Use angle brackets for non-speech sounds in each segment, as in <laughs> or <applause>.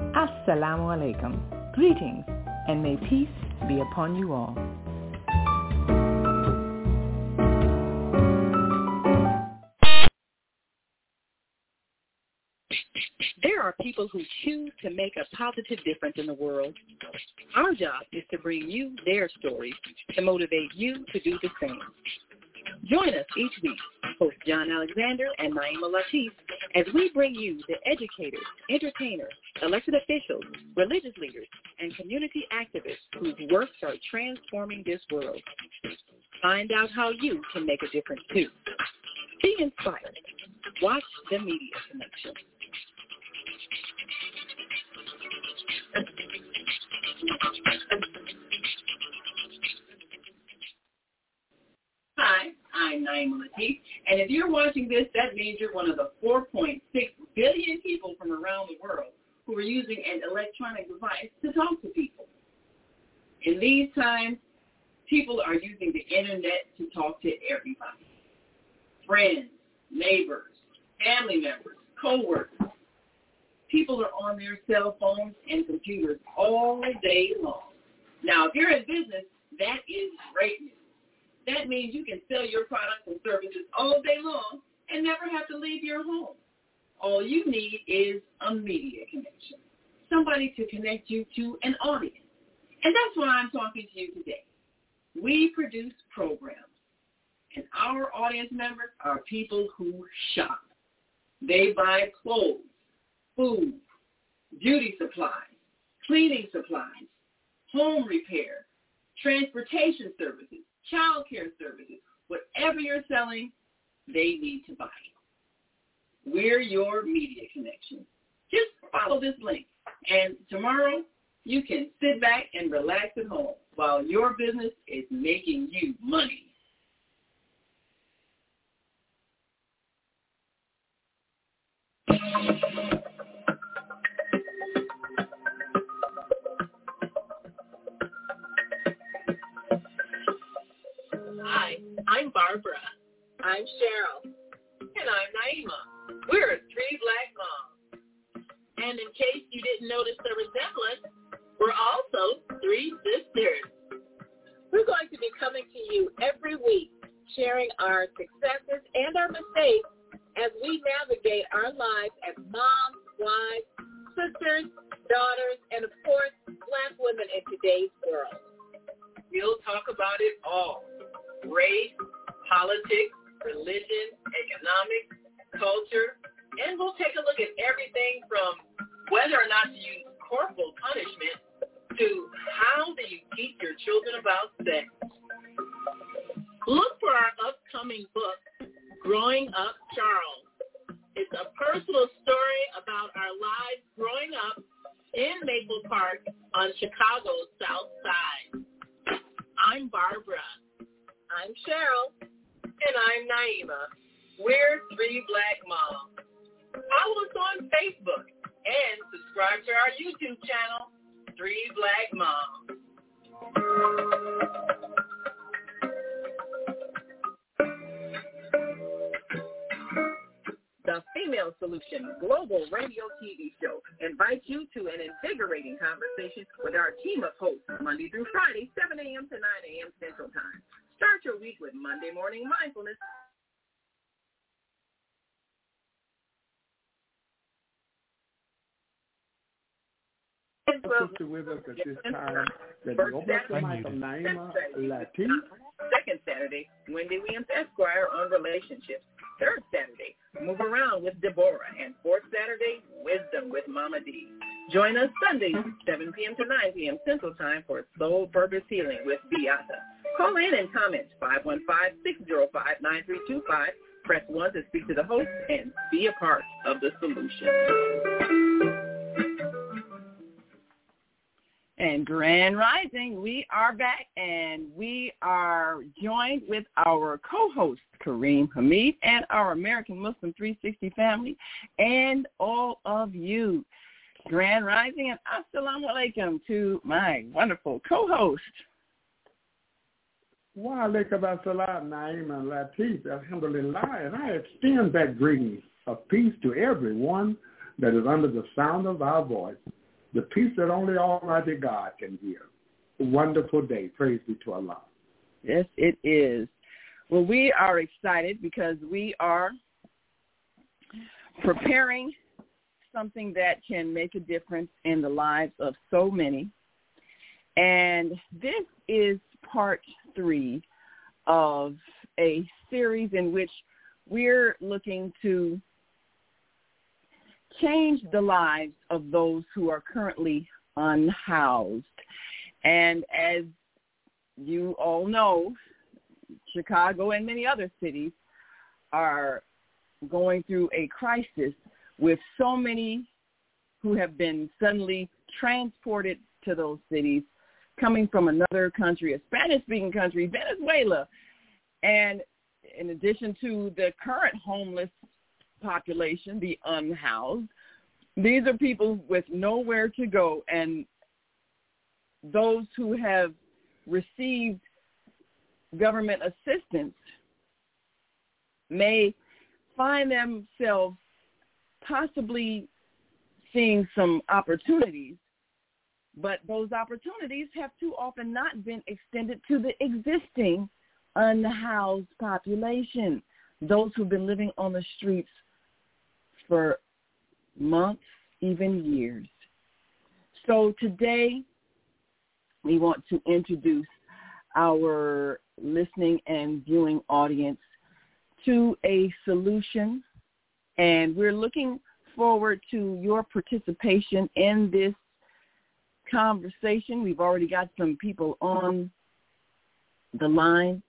assalamu alaikum, greetings and may peace be upon you all. There are people who choose to make a positive difference in the world. Our job is to bring you their stories to motivate you to do the same. Join us each week, host John Alexander and Naima Latif, as we bring you the educators, entertainers, elected officials, religious leaders, and community activists whose works are transforming this world. Find out how you can make a difference too. Be inspired. Watch the Media Connection. I'm Naima Latif, and if you're watching this, that means you're one of the 4.6 billion people from around the world who are using an electronic device to talk to people. In these times, people are using the internet to talk to everybody. Friends, neighbors, family members, co-workers. People are on their cell phones and computers all day long. Now, if you're in business, that is great news. That means you can sell your products and services all day long and never have to leave your home. All you need is a media connection, somebody to connect you to an audience. And that's why I'm talking to you today. We produce programs, and our audience members are people who shop. They buy clothes, food, beauty supplies, cleaning supplies, home repair, transportation services, child care services. Whatever you're selling, they need to buy it. We're your media connection. Just follow this link. And tomorrow, you can sit back and relax at home while your business is making you money. Hi, I'm Barbara. I'm Cheryl. And I'm Naima. We're three black moms. And in case you didn't notice the resemblance, we're also three sisters. We're going to be coming to you every week, sharing our successes and our mistakes as we navigate our lives as moms, wives, sisters, daughters, and of course, black women in today's world. We'll talk about it all. Race, politics, religion, economics, culture, and we'll take a look at everything from whether or not to use corporal punishment to how do you teach your children about sex. Look for our upcoming book, Growing Up Charles. It's a personal story about our lives growing up in Maple Park on Chicago's South Side. I'm Barbara. I'm Cheryl. And I'm Naima. We're three black moms. Follow us on Facebook and subscribe to our YouTube channel, Three Black Moms. The Female Solution Global Radio TV Show invites you to an invigorating conversation with our team of hosts Monday through Friday, 7 a.m. to 9 a.m. Central Time. Start your week with Monday Morning Mindfulness sister with us at this time. That we open up the mic from Naima Latif. Second Saturday, Wendy Williams Esquire on relationships. Third Saturday, Move Around with Deborah. And fourth Saturday, Wisdom with Mama D. Join us Sundays, 7 p.m. to 9 p.m. Central Time for Soul Purpose Healing with Beata. Call in and comment 515-605-9325. Press 1 to speak to the host and be a part of the solution. And Grand Rising, we are back and we are joined with our co-host Kareem Hamid and our American Muslim 360 family and all of you. Grand Rising and Assalamu Alaikum to my wonderful co-host. Wa alaikum assalam, Naima Latif, alhamdulillah, and I extend that greeting of peace to everyone that is under the sound of our voice the peace that only Almighty God can give. A wonderful day. Praise be to Allah. Yes, it is. Well, we are excited because we are preparing something that can make a difference in the lives of so many. And this is part three of a series in which we're looking to change the lives of those who are currently unhoused. And as you all know, Chicago and many other cities are going through a crisis with so many who have been suddenly transported to those cities coming from another country, a Spanish-speaking country, Venezuela. And in addition to the current homeless population, the unhoused. These are people with nowhere to go, and those who have received government assistance may find themselves possibly seeing some opportunities, but those opportunities have too often not been extended to the existing unhoused population, those who've been living on the streets for months, even years. So today we want to introduce our listening and viewing audience to a solution and we're looking forward to your participation in this conversation. We've already got some people on the line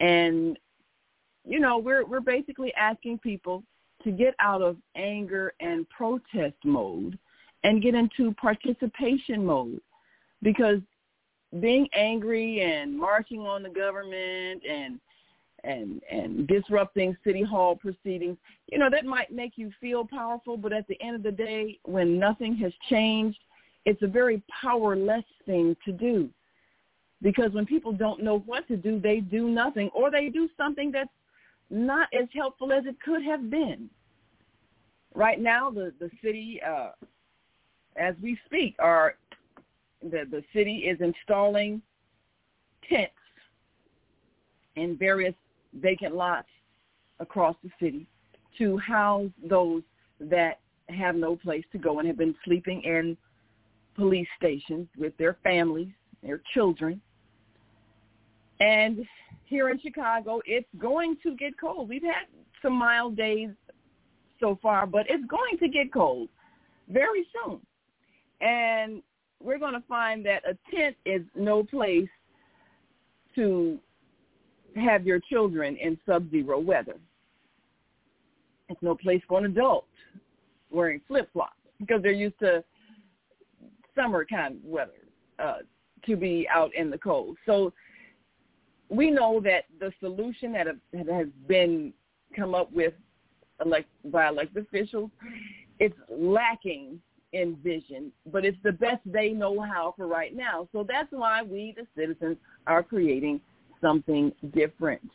and you know, we're we're basically asking people to get out of anger and protest mode and get into participation mode. Because being angry and marching on the government and and and disrupting city hall proceedings you know that might make you feel powerful but at the end of the day when nothing has changed it's a very powerless thing to do. Because when people don't know what to do they do nothing or they do something that's not as helpful as it could have been. Right now, the the city, uh, as we speak, are the the city is installing tents in various vacant lots across the city to house those that have no place to go and have been sleeping in police stations with their families, their children. And here in Chicago, it's going to get cold. We've had some mild days so far, but it's going to get cold very soon. And we're going to find that a tent is no place to have your children in sub-zero weather. It's no place for an adult wearing flip-flops because they're used to summer kind of weather uh, to be out in the cold. So we know that the solution that has been come up with elect, by elected officials, it's lacking in vision, but it's the best they know how for right now. So that's why we, the citizens, are creating something different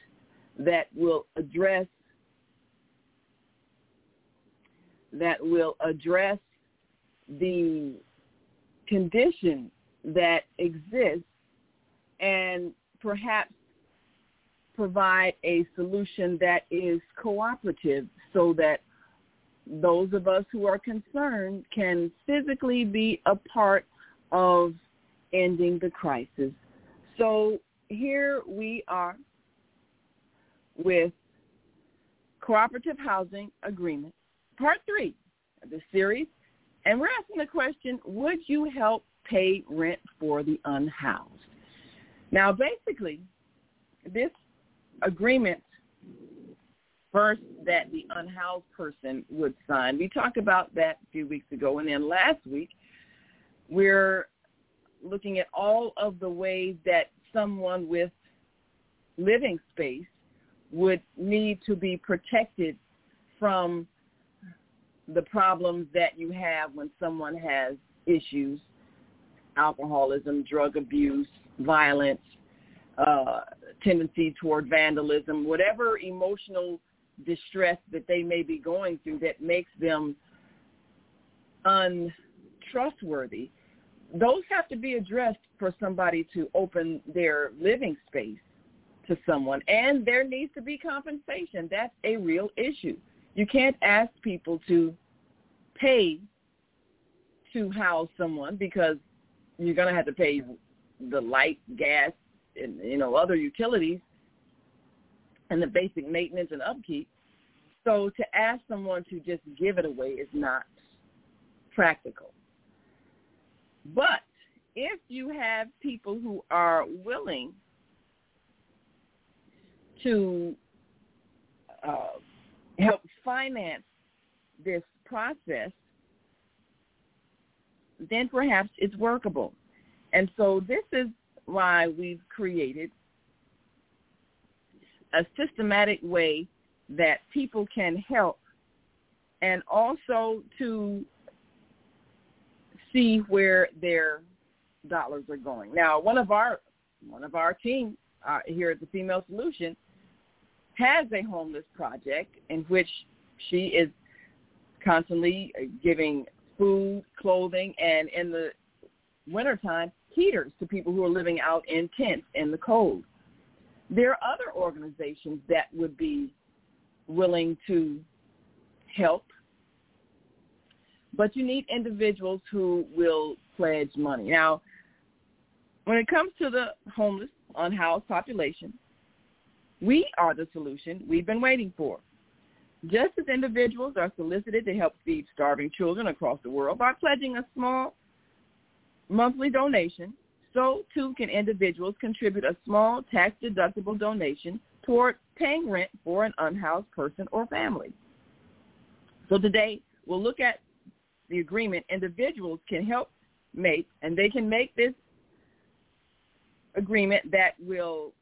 that will address that will address the condition that exists and perhaps provide a solution that is cooperative so that those of us who are concerned can physically be a part of ending the crisis. So here we are with cooperative housing agreement, part three of the series. And we're asking the question, would you help pay rent for the unhoused? Now, basically, this agreement first that the unhoused person would sign. We talked about that a few weeks ago. And then last week, we're looking at all of the ways that someone with living space would need to be protected from the problems that you have when someone has issues, alcoholism, drug abuse, violence, uh, tendency toward vandalism, whatever emotional distress that they may be going through that makes them untrustworthy, those have to be addressed for somebody to open their living space to someone. And there needs to be compensation. That's a real issue. You can't ask people to pay to house someone because you're going to have to pay the light, gas, and you know other utilities and the basic maintenance and upkeep. So to ask someone to just give it away is not practical. But if you have people who are willing to uh, help finance this process, then perhaps it's workable. And so this is why we've created a systematic way that people can help and also to see where their dollars are going. Now, one of our one of our team uh, here at the Female Solution has a homeless project in which she is constantly giving food, clothing, and in the wintertime, heaters to people who are living out in tents in the cold. There are other organizations that would be willing to help, but you need individuals who will pledge money. Now, when it comes to the homeless, unhoused population, we are the solution we've been waiting for. Just as individuals are solicited to help feed starving children across the world by pledging a small monthly donation, so too can individuals contribute a small tax-deductible donation toward paying rent for an unhoused person or family. So today we'll look at the agreement individuals can help make, and they can make this agreement that will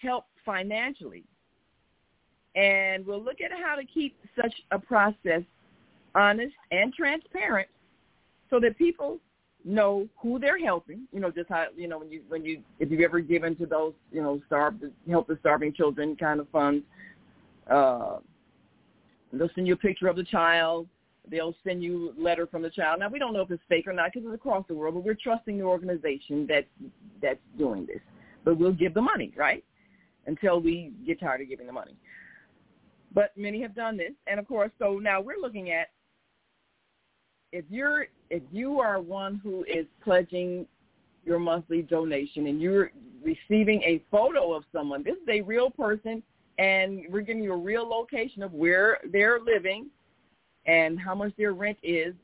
help financially. And we'll look at how to keep such a process honest and transparent so that people know who they're helping. You know, just how you know when you when you if you've ever given to those you know starve help the starving children kind of funds, uh, they'll send you a picture of the child. They'll send you a letter from the child. Now we don't know if it's fake or not because it's across the world, but we're trusting the organization that that's doing this. But we'll give the money, right? until we get tired of giving the money. But many have done this, and of course, so now we're looking at if you're if you are one who is pledging your monthly donation and you're receiving a photo of someone, this is a real person, and we're giving you a real location of where they're living and how much their rent is,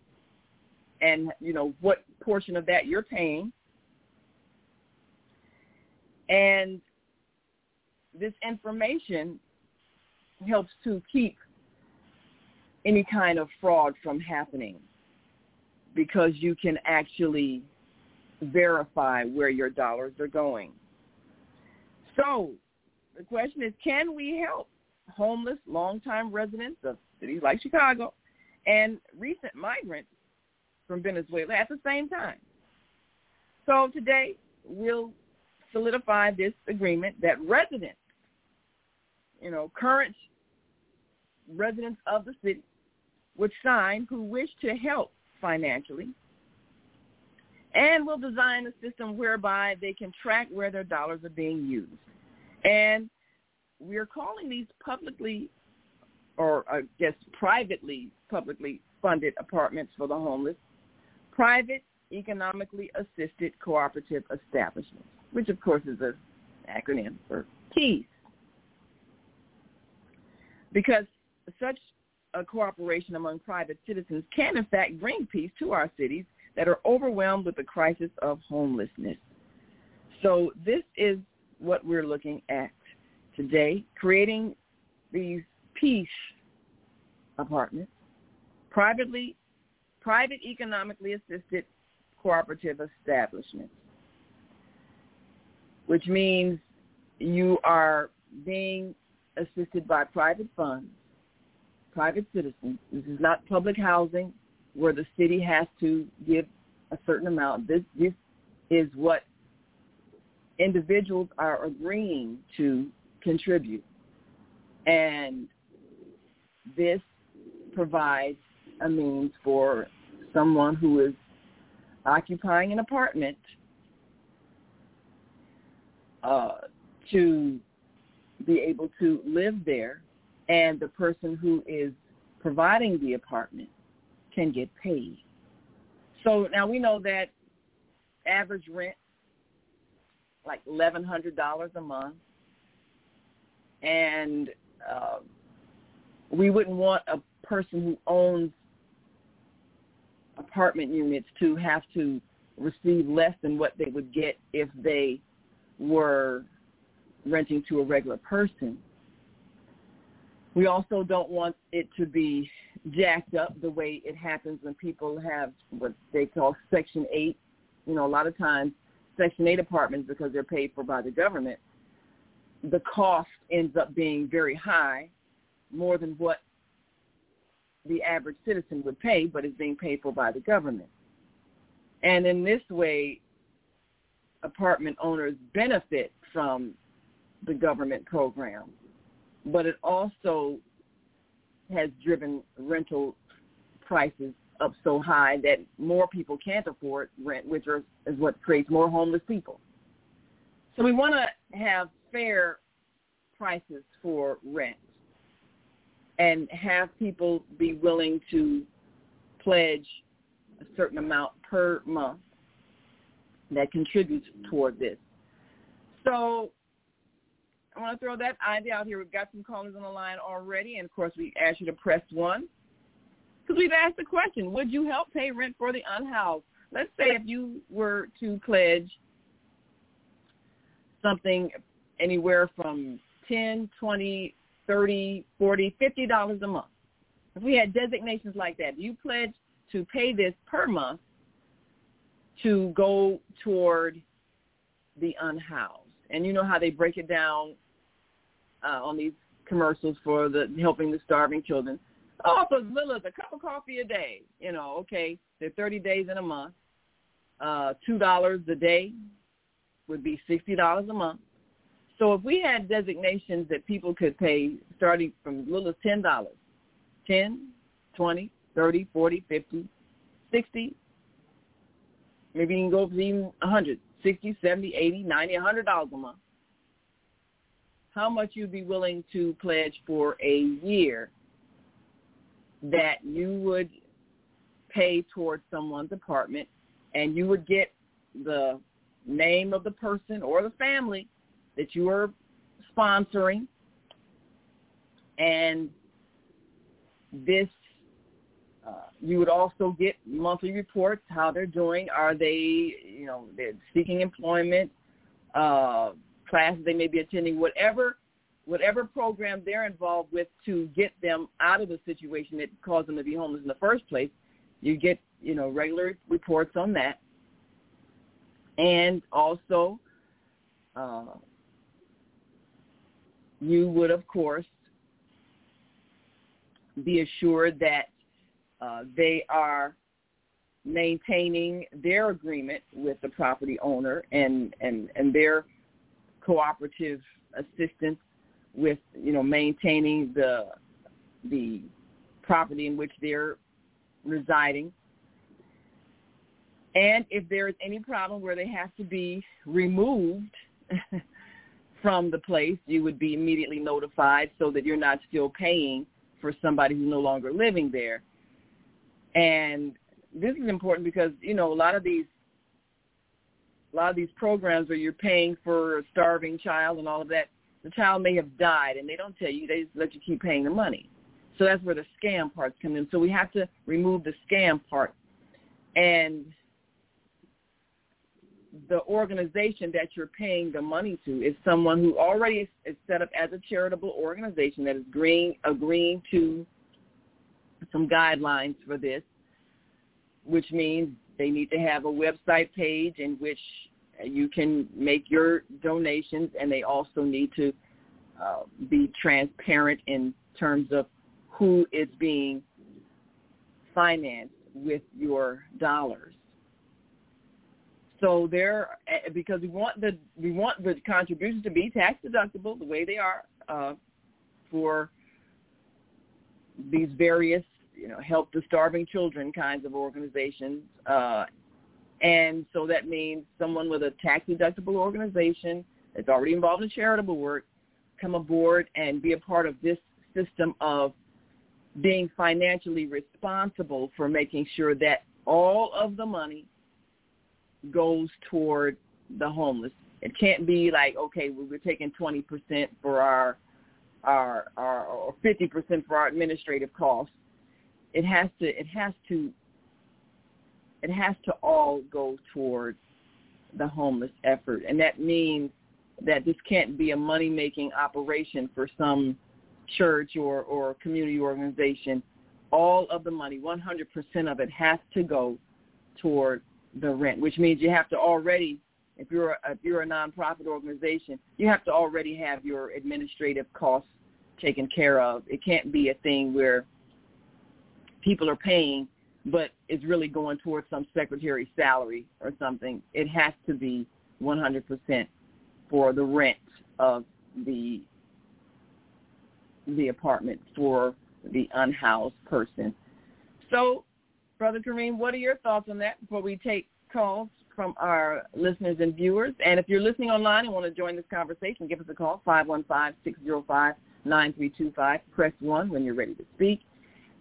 and you know what portion of that you're paying, and this information helps to keep any kind of fraud from happening because you can actually verify where your dollars are going. So the question is, can we help homeless, longtime residents of cities like Chicago and recent migrants from Venezuela at the same time? So today we'll solidify this agreement that residents, you know, current residents of the city would sign who wish to help financially. And we'll design a system whereby they can track where their dollars are being used. And we're calling these publicly or I guess privately publicly funded apartments for the homeless private economically assisted cooperative establishments, which of course is an acronym for PEACE. Because such cooperation among private citizens can in fact bring peace to our cities that are overwhelmed with the crisis of homelessness. So this is what we're looking at today, creating these peace apartments, privately, private economically assisted cooperative establishments, which means you are being assisted by private funds private citizens. This is not public housing where the city has to give a certain amount. This, this is what individuals are agreeing to contribute. And this provides a means for someone who is occupying an apartment uh, to be able to live there and the person who is providing the apartment can get paid. So now we know that average rent like eleven hundred dollars a month, and uh, we wouldn't want a person who owns apartment units to have to receive less than what they would get if they were renting to a regular person. We also don't want it to be jacked up the way it happens when people have what they call Section 8. You know, a lot of times Section 8 apartments, because they're paid for by the government, the cost ends up being very high, more than what the average citizen would pay, but is being paid for by the government. And in this way, apartment owners benefit from the government program but it also has driven rental prices up so high that more people can't afford rent, which are, is what creates more homeless people. So we want to have fair prices for rent and have people be willing to pledge a certain amount per month that contributes toward this. So I want to throw that idea out here. We've got some callers on the line already, and of course, we ask you to press one because we've asked the question: Would you help pay rent for the unhoused? Let's say if you were to pledge something anywhere from ten, twenty, thirty, forty, fifty dollars a month. If we had designations like that, you pledge to pay this per month to go toward the unhoused. And you know how they break it down uh, on these commercials for the helping the starving children. Oh, for as little as a cup of coffee a day. You know, okay, they're 30 days in a month. Uh, $2 a day would be $60 a month. So if we had designations that people could pay starting from as little as $10, 10, 20, 30, 40, 50, 60, maybe you can go up to even 100, 60, 70, 80, 90, $100 a month how much you'd be willing to pledge for a year that you would pay towards someone's apartment and you would get the name of the person or the family that you are sponsoring. And this uh, you would also get monthly reports how they're doing. Are they you know they're seeking employment uh, classes they may be attending whatever whatever program they're involved with to get them out of the situation that caused them to be homeless in the first place you get you know regular reports on that. And also uh, you would of course be assured that uh, they are maintaining their agreement with the property owner and, and, and their cooperative assistance with you know maintaining the the property in which they're residing. And if there is any problem where they have to be removed <laughs> from the place, you would be immediately notified so that you're not still paying for somebody who's no longer living there. And this is important because, you know, a lot of these a lot of these programs where you're paying for a starving child and all of that, the child may have died and they don't tell you, they just let you keep paying the money. So that's where the scam parts come in. So we have to remove the scam part. And the organization that you're paying the money to is someone who already is, set up as a charitable organization that is agreeing, agreeing to some guidelines for this, which means they need to have a website page in which you can make your donations, and they also need to uh, be transparent in terms of who is being financed with your dollars. So there, eh, because we want the we want the contributions to be tax deductible the way they are uh, for these various you know help the starving children kinds of organizations, uh, and so that means someone with a tax deductible organization that's already involved in charitable work come aboard and be a part of this system of being financially responsible for making sure that all of the money goes toward the homeless. It can't be like, okay, well, we're taking 20% for our, our, our, or 50% for our administrative costs. It has to, it has to, it has to all go toward the homeless effort. And that means that this can't be a money-making operation for some church or, or community organization. All of the money, 100% of it has to go toward the rent, which means you have to already, if you're a, if you're a nonprofit organization, you have to already have your administrative costs taken care of. It can't be a thing where people are paying, but it's really going towards some secretary's salary or something. It has to be 100% for the rent of the the apartment for the unhoused person. So Brother Kareem, what are your thoughts on that before we take calls from our listeners and viewers? And if you're listening online and want to join this conversation, give us a call, 515-605-9325. Press 1 when you're ready to speak.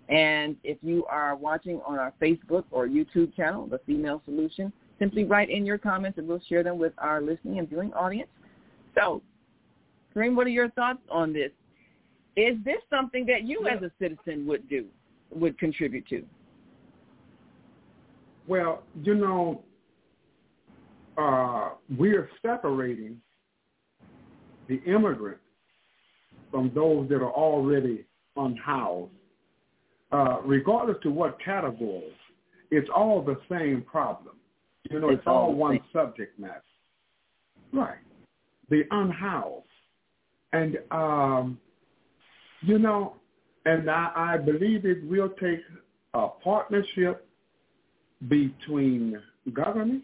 And if you are watching on our Facebook or YouTube channel, The Female Solution, simply write in your comments and we'll share them with our listening and viewing audience. So, Kareem, what are your thoughts on this? Is this something that you as a citizen would do, would contribute to? Well, you know, uh, we're separating the immigrants from those that are already unhoused. Uh, regardless to what category, it's all the same problem. You know, it's, it's all, all one subject matter. Right. The unhoused. And, um, you know, and I, I believe it will take a partnership between government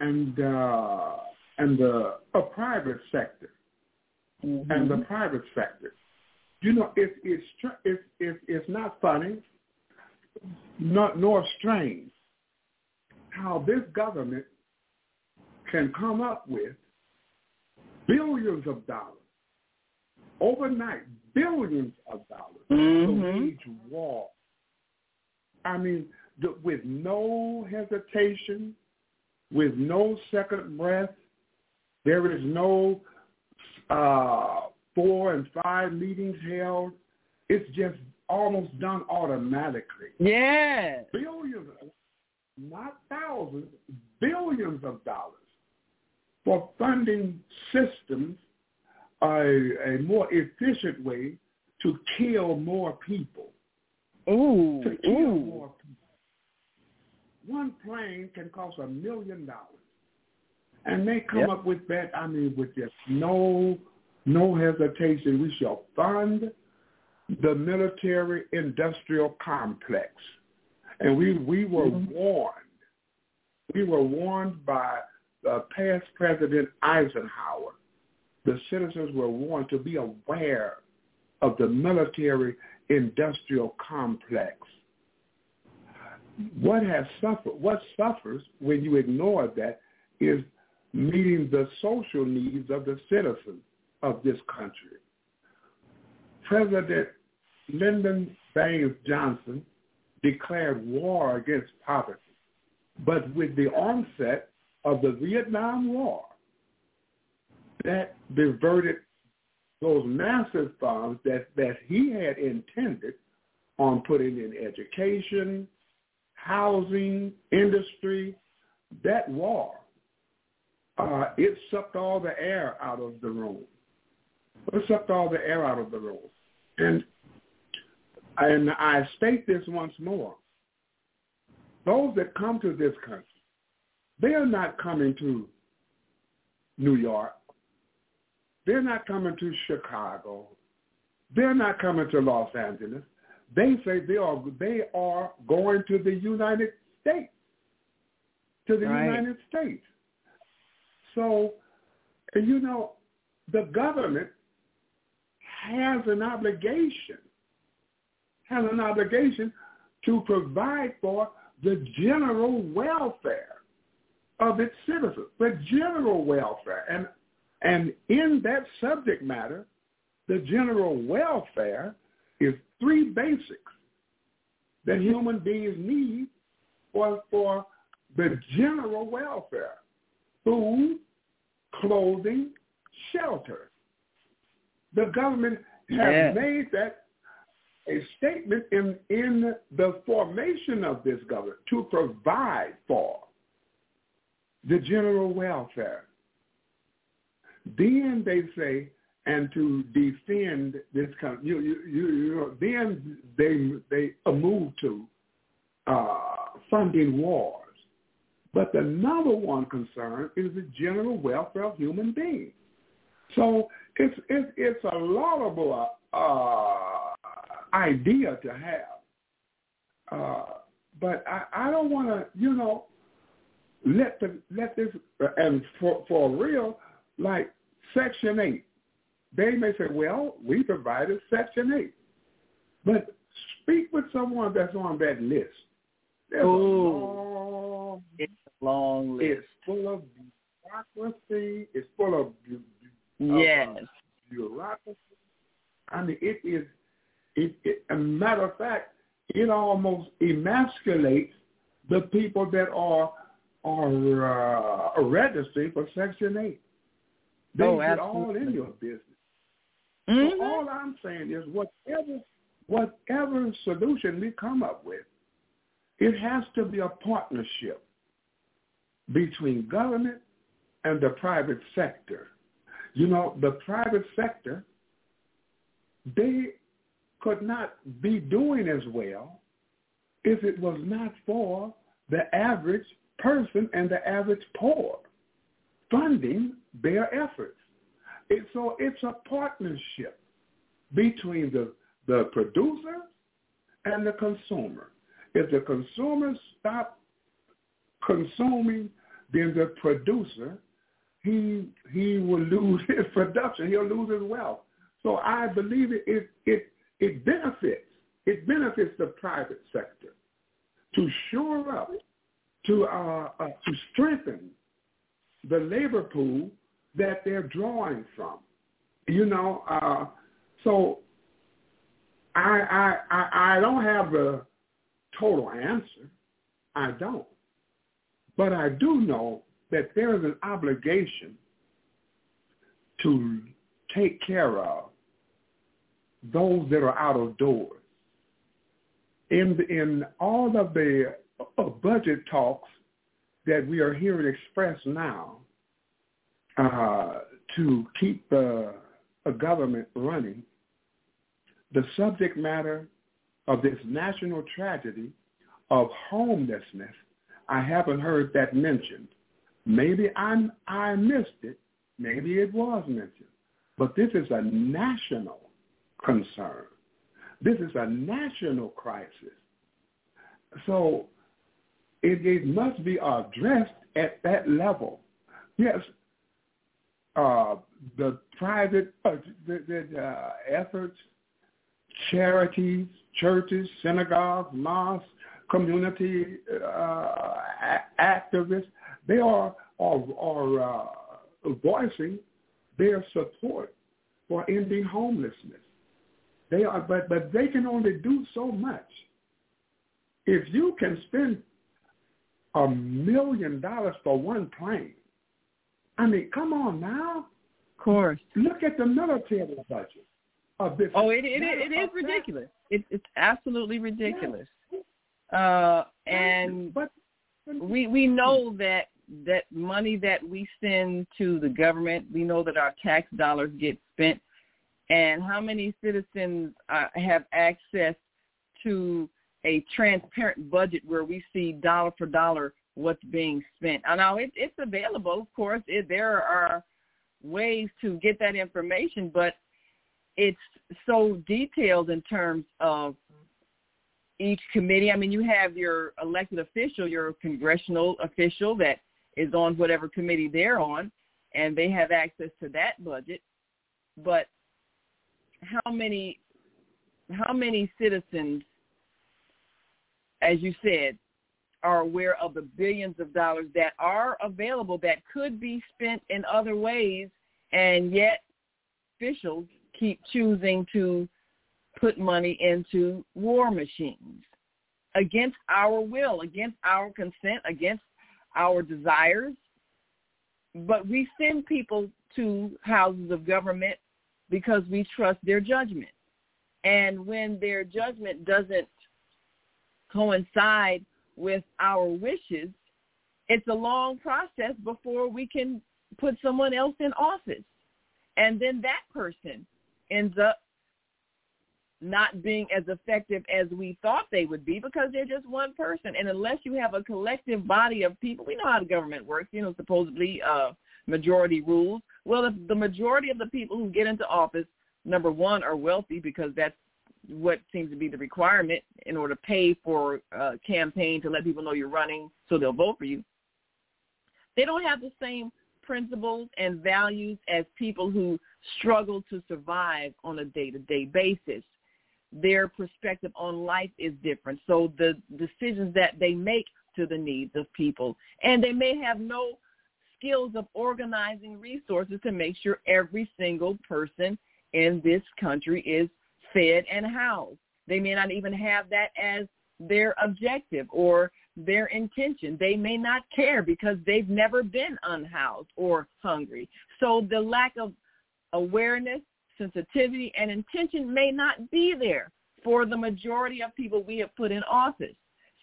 and uh, and the a private sector mm-hmm. and the private sector. You know, it, it's it's it's it's not funny, not nor strange how this government can come up with billions of dollars. Overnight, billions of dollars Mhm. to wage war. I mean, the, with no hesitation, with no second breath, there is no uh, four and five meetings held. It's just almost done automatically. Yeah. Billions, not thousands, billions of dollars for funding systems a, a more efficient way to kill more people. Ooh. To kill Ooh. more people. One plane can cost a million dollars. And they come Yep. up with that, I mean, with just no no hesitation. We shall fund the military industrial complex. And we, we were Mhm. warned. We were warned by uh, past President Eisenhower. The citizens were warned to be aware of the military industrial complex. What has suffered, what suffers when you ignore that is meeting the social needs of the citizens of this country. President Lyndon Baines Johnson declared war against poverty, but with the onset of the Vietnam War, that diverted those massive funds that, that he had intended on putting in education, housing, industry, that war, uh, it sucked all the air out of the room. It sucked all the air out of the room. And and I state this once more. Those that come to this country, they are not coming to New York. They're not coming to Chicago. They're not coming to Los Angeles. They say they are they are going to the United States. To the Right. United States. So, and you know, the government has an obligation, has an obligation to provide for the general welfare of its citizens, the general welfare. And, and in that subject matter, the general welfare is three basics that human beings need for, for the general welfare. Food, clothing, shelter. The government has Yes. made that a statement in, in the formation of this government to provide for the general welfare. Then they say, and to defend this country, you, you, you, you then they they move to uh, funding wars. But the number one concern is the general welfare of human beings. So it's it's, it's a laudable uh, idea to have, uh, but I, I don't want to, you know, let the let this and for for real, like Section Eight, they may say, well, we provided Section Eight, but speak with someone that's on that list. There's a long It's a long list. it's full of bureaucracy. It's full of Yes. uh, bureaucracy. I mean, it is. It, it, a matter of fact, it almost emasculates the people that are are uh, registered for Section Eight. They Oh, get all in your business. Mhm. So all I'm saying is, whatever whatever solution we come up with, it has to be a partnership between government and the private sector. You know, the private sector, they could not be doing as well if it was not for the average person and the average poor funding their efforts. It, so it's a partnership between the, the producer and the consumer. If the consumer stop consuming, then the producer, he he will lose <laughs> his production. He'll lose his wealth. So I believe it it it, it benefits it benefits the private sector to shore up, to uh, uh, to strengthen the labor pool that they're drawing from. You know, uh, so I, I I I don't have the total answer. I don't. But I do know that there is an obligation to take care of those that are out of doors. In, in all of the uh, budget talks that we are hearing expressed now uh, to keep the government running, the subject matter of this national tragedy of homelessness, I haven't heard that mentioned. Maybe I I missed it. Maybe it was mentioned. But this is a national concern. This is a national crisis. So it, it must be addressed at that level. Yes, uh, the private uh, the, the, uh, efforts, charities, churches, synagogues, mosques, community uh, activists, they are are, are uh, voicing their support for ending homelessness. They are, but but they can only do so much. If you can spend a million dollars for one plane, I mean, come on now. Of course. Look at the military budget of this. Oh, it it, it, it is ridiculous. It, it's absolutely ridiculous. Uh, and but, we we know that that money that we send to the government, we know that our tax dollars get spent, and how many citizens uh, have access to a transparent budget where we see dollar for dollar what's being spent. I know it, it's available, of course. It, there are ways to get that information, but it's so detailed in terms of each committee. I mean, you have your elected official, your congressional official that is on whatever committee they're on, and they have access to that budget. But how many how many citizens, as you said, are aware of the billions of dollars that are available that could be spent in other ways, and yet officials keep choosing to put money into war machines against our will, against our consent, against our desires. But we send people to houses of government because we trust their judgment. And when their judgment doesn't coincide with our wishes, it's a long process before we can put someone else in office. And then that person ends up not being as effective as we thought they would be because they're just one person. And unless you have a collective body of people, we know how the government works, you know, supposedly uh, majority rules. Well, if the majority of the people who get into office, number one, are wealthy because that's what seems to be the requirement in order to pay for a campaign to let people know you're running so they'll vote for you. They don't have the same principles and values as people who struggle to survive on a day-to-day basis their perspective on life is different. So the decisions that they make to the needs of people. And they may have no skills of organizing resources to make sure every single person in this country is fed and housed. They may not even have that as their objective or their intention. They may not care because they've never been unhoused or hungry. So the lack of awareness sensitivity, and intention may not be there for the majority of people we have put in office.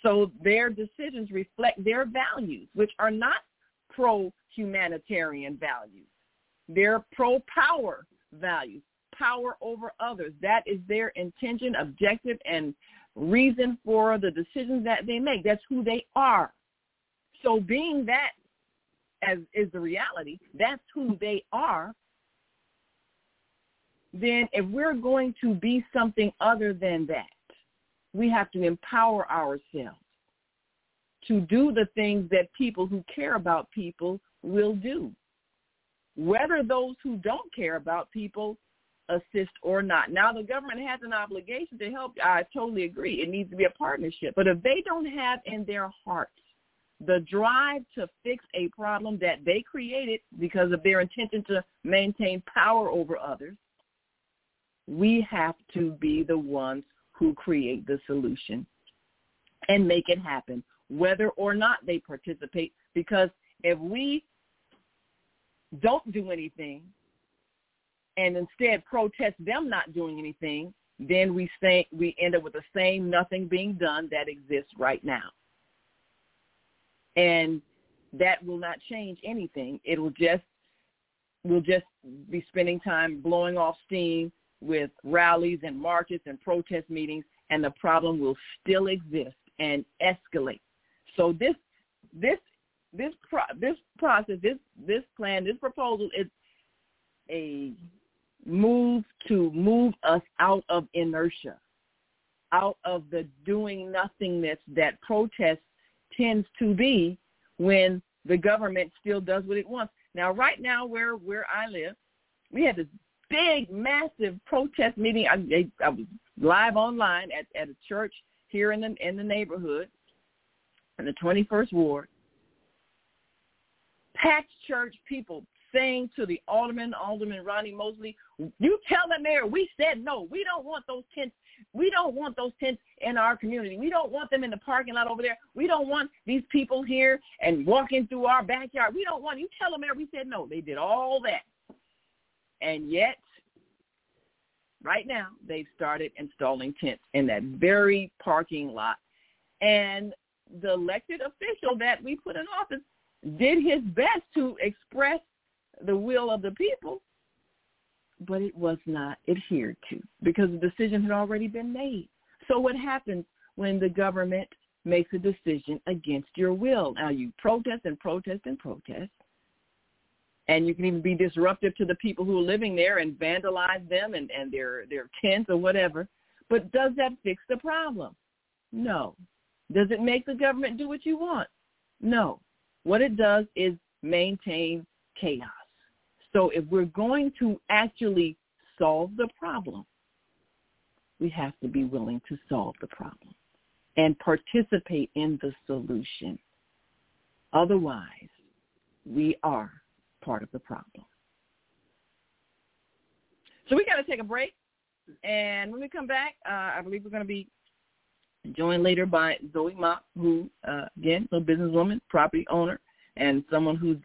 So their decisions reflect their values, which are not pro-humanitarian values. They're pro-power values, power over others. That is their intention, objective, and reason for the decisions that they make. That's who they are. So being that as is the reality, that's who they are, then if we're going to be something other than that, we have to empower ourselves to do the things that people who care about people will do, whether those who don't care about people assist or not. Now, the government has an obligation to help. I totally agree. It needs to be a partnership. But if they don't have in their hearts the drive to fix a problem that they created because of their intention to maintain power over others, we have to be the ones who create the solution and make it happen, whether or not they participate. Because if we don't do anything and instead protest them not doing anything, then we say we end up with the same nothing being done that exists right now. And that will not change anything. It'll just we'll just be spending time blowing off steam with rallies and marches and protest meetings and the problem will still exist and escalate. So this this this pro- this process, this this plan, this proposal is a move to move us out of inertia, out of the doing nothingness that protest tends to be when the government still does what it wants. Now, right now, where where I live, we had this big, massive protest meeting. I, I was live online at, at a church here in the in the neighborhood, in the 21st ward. Packed church, people saying to the alderman, Alderman Ronnie Mosley, you tell the mayor we said no. We don't want those tents. We don't want those tents in our community. We don't want them in the parking lot over there. We don't want these people here and walking through our backyard. We don't want you tell the mayor we said no. They did all that. And yet right now they've started installing tents in that very parking lot. And the elected official that we put in office did his best to express the will of the people, but it was not adhered to because the decision had already been made. So what happens when the government makes a decision against your will? Now you protest and protest and protest. And you can even be disruptive to the people who are living there and vandalize them and, and their, their tents or whatever. But does that fix the problem? No. Does it make the government do what you want? No. What it does is maintain chaos. So if we're going to actually solve the problem, we have to be willing to solve the problem and participate in the solution. Otherwise, we are part of the problem. So we got to take a break. And when we come back, uh, I believe we're going to be joined later by Zoe Mock, who, uh, again, a businesswoman, property owner, and someone who's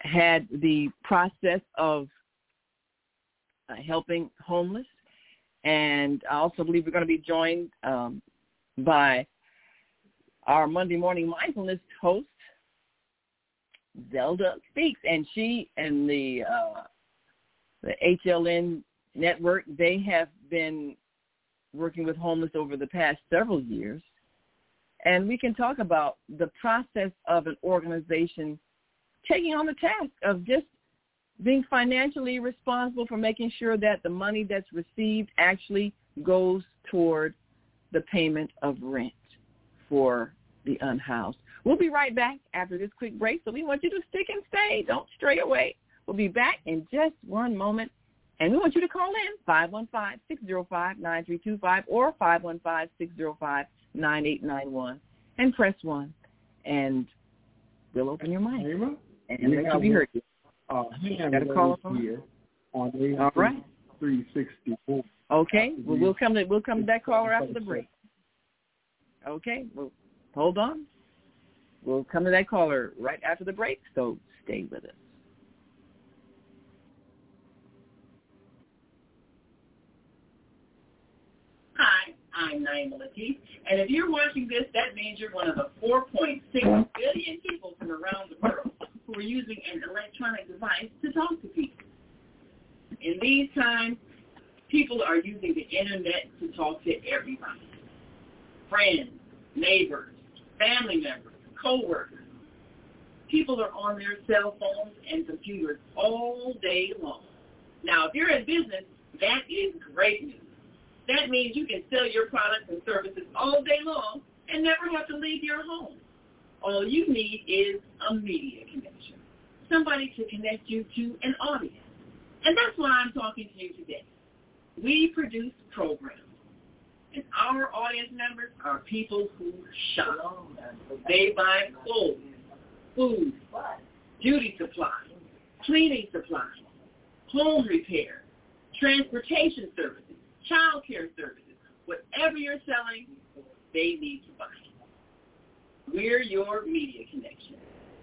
had the process of uh, helping homeless. And I also believe we're going to be joined um, by our Monday morning mindfulness host, Zelda Speaks, and she and the uh, the HLN network they have been working with homeless over the past several years, and we can talk about the process of an organization taking on the task of just being financially responsible for making sure that the money that's received actually goes toward the payment of rent for the unhoused. We'll be right back after this quick break, so we want you to stick and stay. Don't stray away. We'll be back in just one moment, and we want you to call in 515-605-9325 or 515-605-9891 and press 1, and we'll open your mic and let you be heard. Uh, Got a call here on All right. 364. Okay, well, we'll come to we'll come to that caller after the break. Okay, well, hold on. We'll come to that caller right after the break, so stay with us. Hi, I'm Naima Latif, and if you're watching this, that means you're one of the 4.6 billion people from around the world who are using an electronic device to talk to people. In these times, people are using the internet to talk to everybody. Friends, neighbors, family members, coworkers. People are on their cell phones and computers all day long. Now, if you're in business, that is great news. That means you can sell your products and services all day long and never have to leave your home. All you need is a media connection, somebody to connect you to an audience. And that's why I'm talking to you today. We produce programs And our audience members are people who shop. They buy clothes, food, beauty supplies, cleaning supplies, home repair, transportation services, child care services. Whatever you're selling, they need to buy. We're your media connection.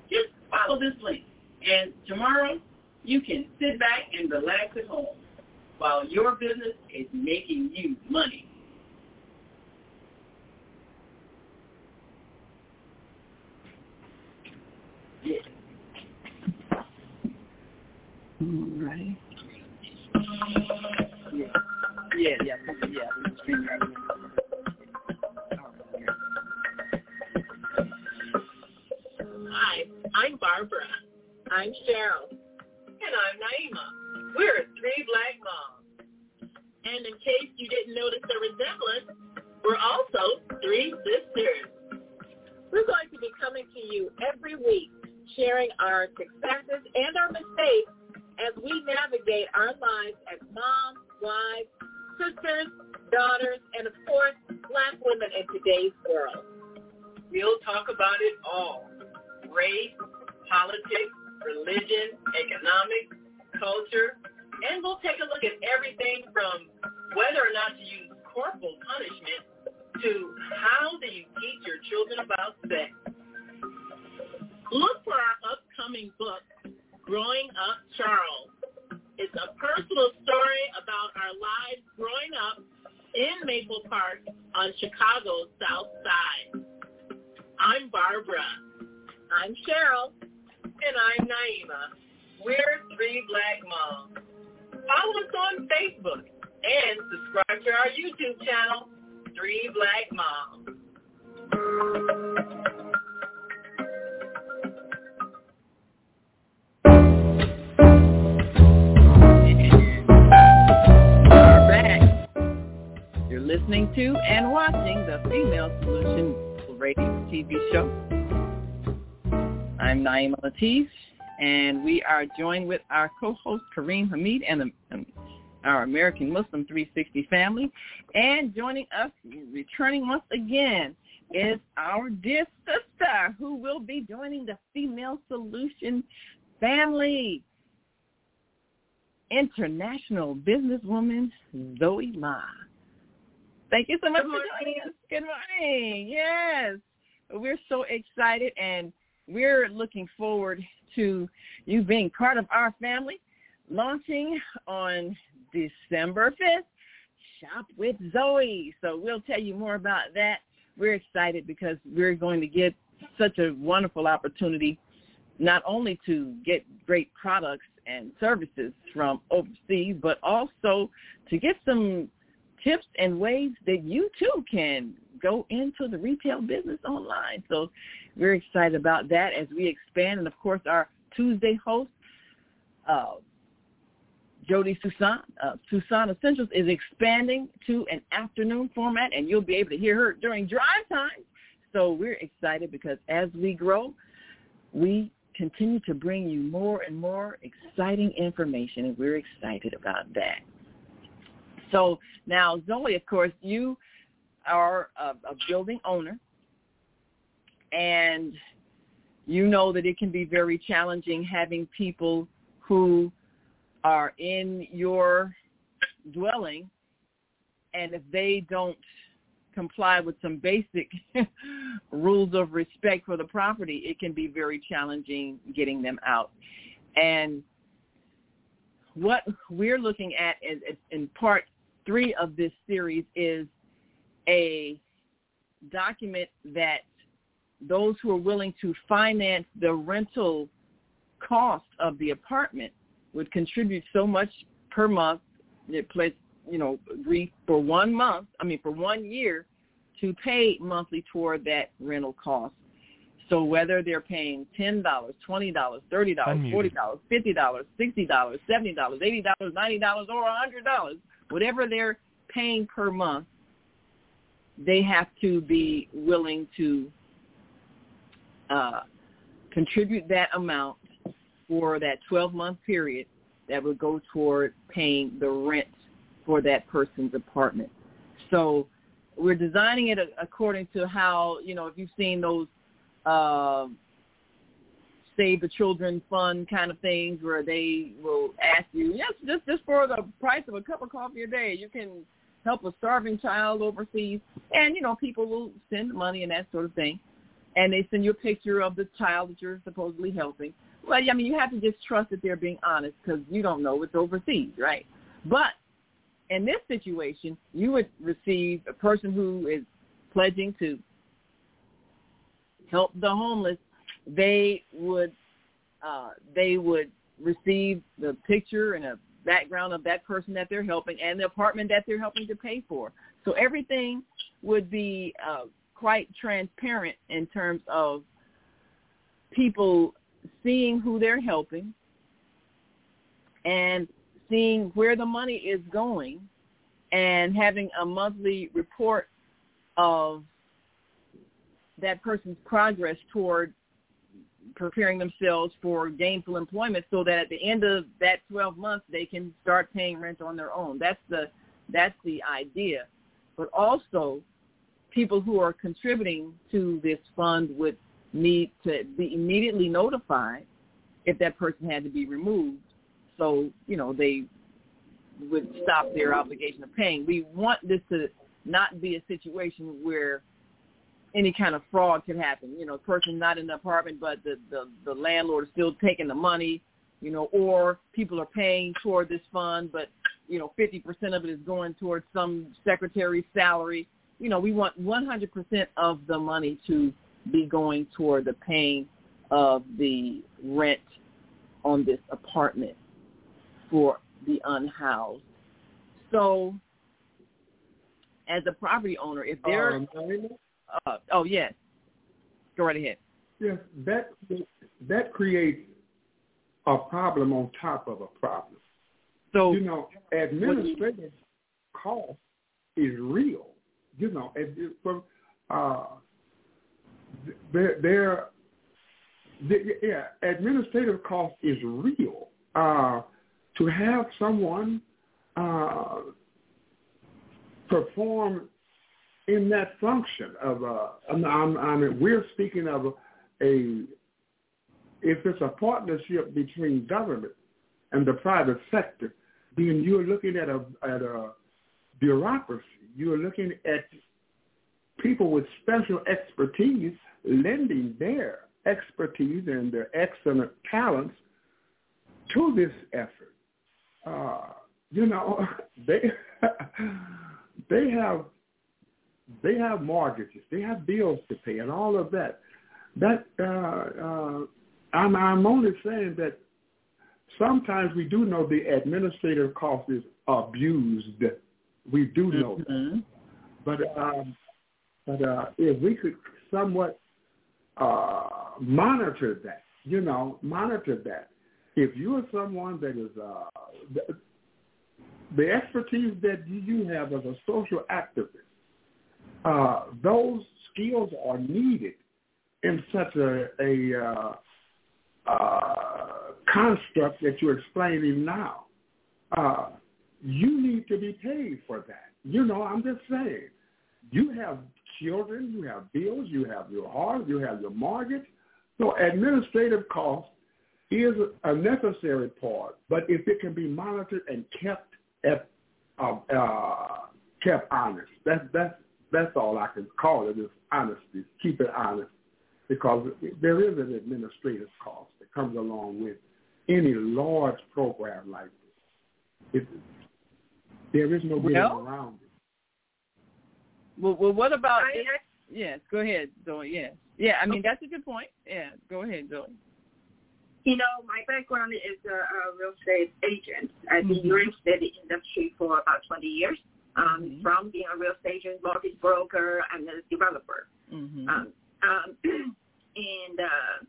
Just follow this link. And tomorrow, you can sit back and relax at home while your business is making you money. Yeah. Right. Yeah. Yeah, yeah, yeah. Hi, I'm Barbara. I'm Cheryl. And I'm Naima. We're three black moms. And in case you didn't notice the resemblance, we're also three sisters. We're going to be coming to you every week, sharing our successes and our mistakes as we navigate our lives as moms, wives, sisters, daughters, and of course, black women in today's world. We'll talk about it all. Race, politics, religion, economics, culture, and we'll take a look at everything from whether or not to use corporal punishment to how do you teach your children about sex. Look for our upcoming book, Growing Up Charles. It's a personal story about our lives growing up in Maple Park on Chicago's South Side. I'm Barbara. I'm Cheryl. And I'm Naima. We're three black moms. Follow us on Facebook and subscribe to our YouTube channel, Three Black Moms. Listening to and watching the Female Solution Radio TV show. I'm Naima Latif, and we are joined with our co-host Kareem Hamid and the, our American Muslim 360 family. And joining us, returning once again, is our dear sister who will be joining the Female Solution family. International businesswoman Zoe Ma. Thank you so much for joining us. Good morning. Yes. We're so excited and we're looking forward to you being part of our family launching on December 5th. Shop with Zoe. So we'll tell you more about that. We're excited because we're going to get such a wonderful opportunity not only to get great products and services from overseas, but also to get some tips and ways that you too can go into the retail business online. So we're excited about that as we expand. And of course, our Tuesday host, uh, Jody Susan, uh, Susan Essentials is expanding to an afternoon format, and you'll be able to hear her during drive time. So we're excited because as we grow, we continue to bring you more and more exciting information, and we're excited about that. So now, Zoe, of course, you are a, a building owner, and you know that it can be very challenging having people who are in your dwelling, and if they don't comply with some basic <laughs> rules of respect for the property, it can be very challenging getting them out. And what we're looking at is, in part three of this series is a document that those who are willing to finance the rental cost of the apartment would contribute so much per month. It plays, you know, agree for one month. I mean, for one year, to pay monthly toward that rental cost. So whether they're paying ten dollars, twenty dollars, thirty dollars, forty dollars, fifty dollars, sixty dollars, seventy dollars, eighty dollars, ninety dollars, or a hundred dollars, whatever they're paying per month, they have to be willing to uh, contribute that amount for that 12-month period that would go toward paying the rent for that person's apartment. So we're designing it according to how you know if you've seen those uh, save the children fund kind of things where they will ask you yes just just for the price of a cup of coffee a day you can help a starving child overseas. And you know people will send money and that sort of thing. And they send you a picture of the child that you're supposedly helping. Well i mean you have to just trust that they're being honest because you don't know it's overseas right? But in this situation, you would receive a person who is pledging to help the homeless. They would uh, they would receive the picture and a background of that person that they're helping and the apartment that they're helping to pay for. So everything would be uh, quite transparent in terms of people seeing who they're helping and seeing where the money is going and having a monthly report of that person's progress toward preparing themselves for gainful employment so that at the end of that 12 months they can start paying rent on their own. That's the that's the idea. But also people who are contributing to this fund would need to be immediately notified if that person had to be removed so you know they would stop their obligation of paying. We want this to not be a situation where any kind of fraud could happen. You know, the person not in the apartment, but the, the, the landlord is still taking the money, you know, or people are paying toward this fund, but, you know, 50% of it is going towards some secretary's salary. You know, we want 100% of the money to be going toward the paying of the rent on this apartment for the unhoused. So, as a property owner, if they're Um, uh, oh yes, go right ahead. yes, that that creates a problem on top of a problem. So You know, administrative cost is real. You know, for, uh, there, there, the- yeah, administrative cost is real. Uh, to have someone uh, perform in that function of I'm, I mean, we're speaking of a, a if it's a partnership between government and the private sector, then you're looking at a at a bureaucracy. You're looking at people with special expertise lending their expertise and their excellent talents to this effort. Uh, you know, <laughs> they <laughs> they have they have mortgages, they have bills to pay, and all of that. That uh, uh, I'm I'm only saying that sometimes we do know the administrative cost is abused. We do know that, Mhm. but um, but uh, if we could somewhat uh, monitor that, you know, monitor that. If you are someone that is uh, the, the expertise that you have as a social activist, uh, those skills are needed in such a, a uh, uh, construct that you're explaining now. Uh, you need to be paid for that. You know, I'm just saying. You have children, you have bills, you have your heart, you have your mortgage. So administrative cost is a necessary part, but if it can be monitored and kept at uh, uh, kept honest, that's that's that's all I can call it is honesty. Keep it honest, because there is an administrative cost that comes along with any large program like this. It, there is no way Well, around it. Well, well what about? I, I, yes, go ahead, Zoe. Yes, yeah. I mean, that's a good point. Yeah, go ahead, Zoe. You know, my background is a, a real estate agent. I've been in Mhm. the real estate industry for about 20 years, um, Mhm. from being a real estate agent, mortgage broker, and a developer. Mm-hmm. Um, um, <clears throat> and, uh,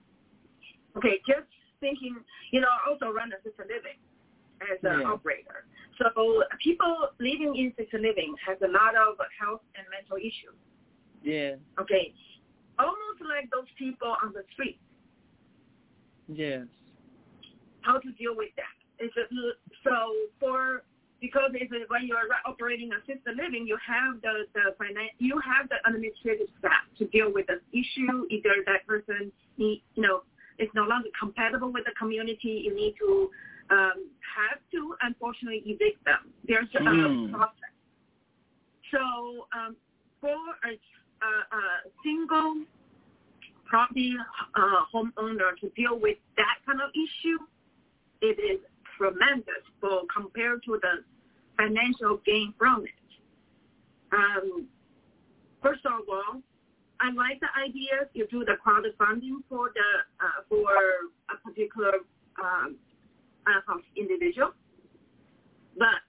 okay, just thinking, you know, I also run assisted living as an Yeah. operator. So people living in assisted living has a lot of health and mental issues. yeah, Okay, almost like those people on the street. yes, how to deal with that. It's a, so for because it's a, when you're operating a assisted living, you have the the finan- you have the administrative staff to deal with the issue. Either that person need, you know, is no longer compatible with the community, you need to um, have to unfortunately evict them. There's a Mm. process. So um, for a, a, a single property uh, homeowner to deal with that kind of issue, it is tremendous for compared to the financial gain from it. Um, first of all, I like the idea you do the crowdfunding for the uh, for a particular um, uh, individual, but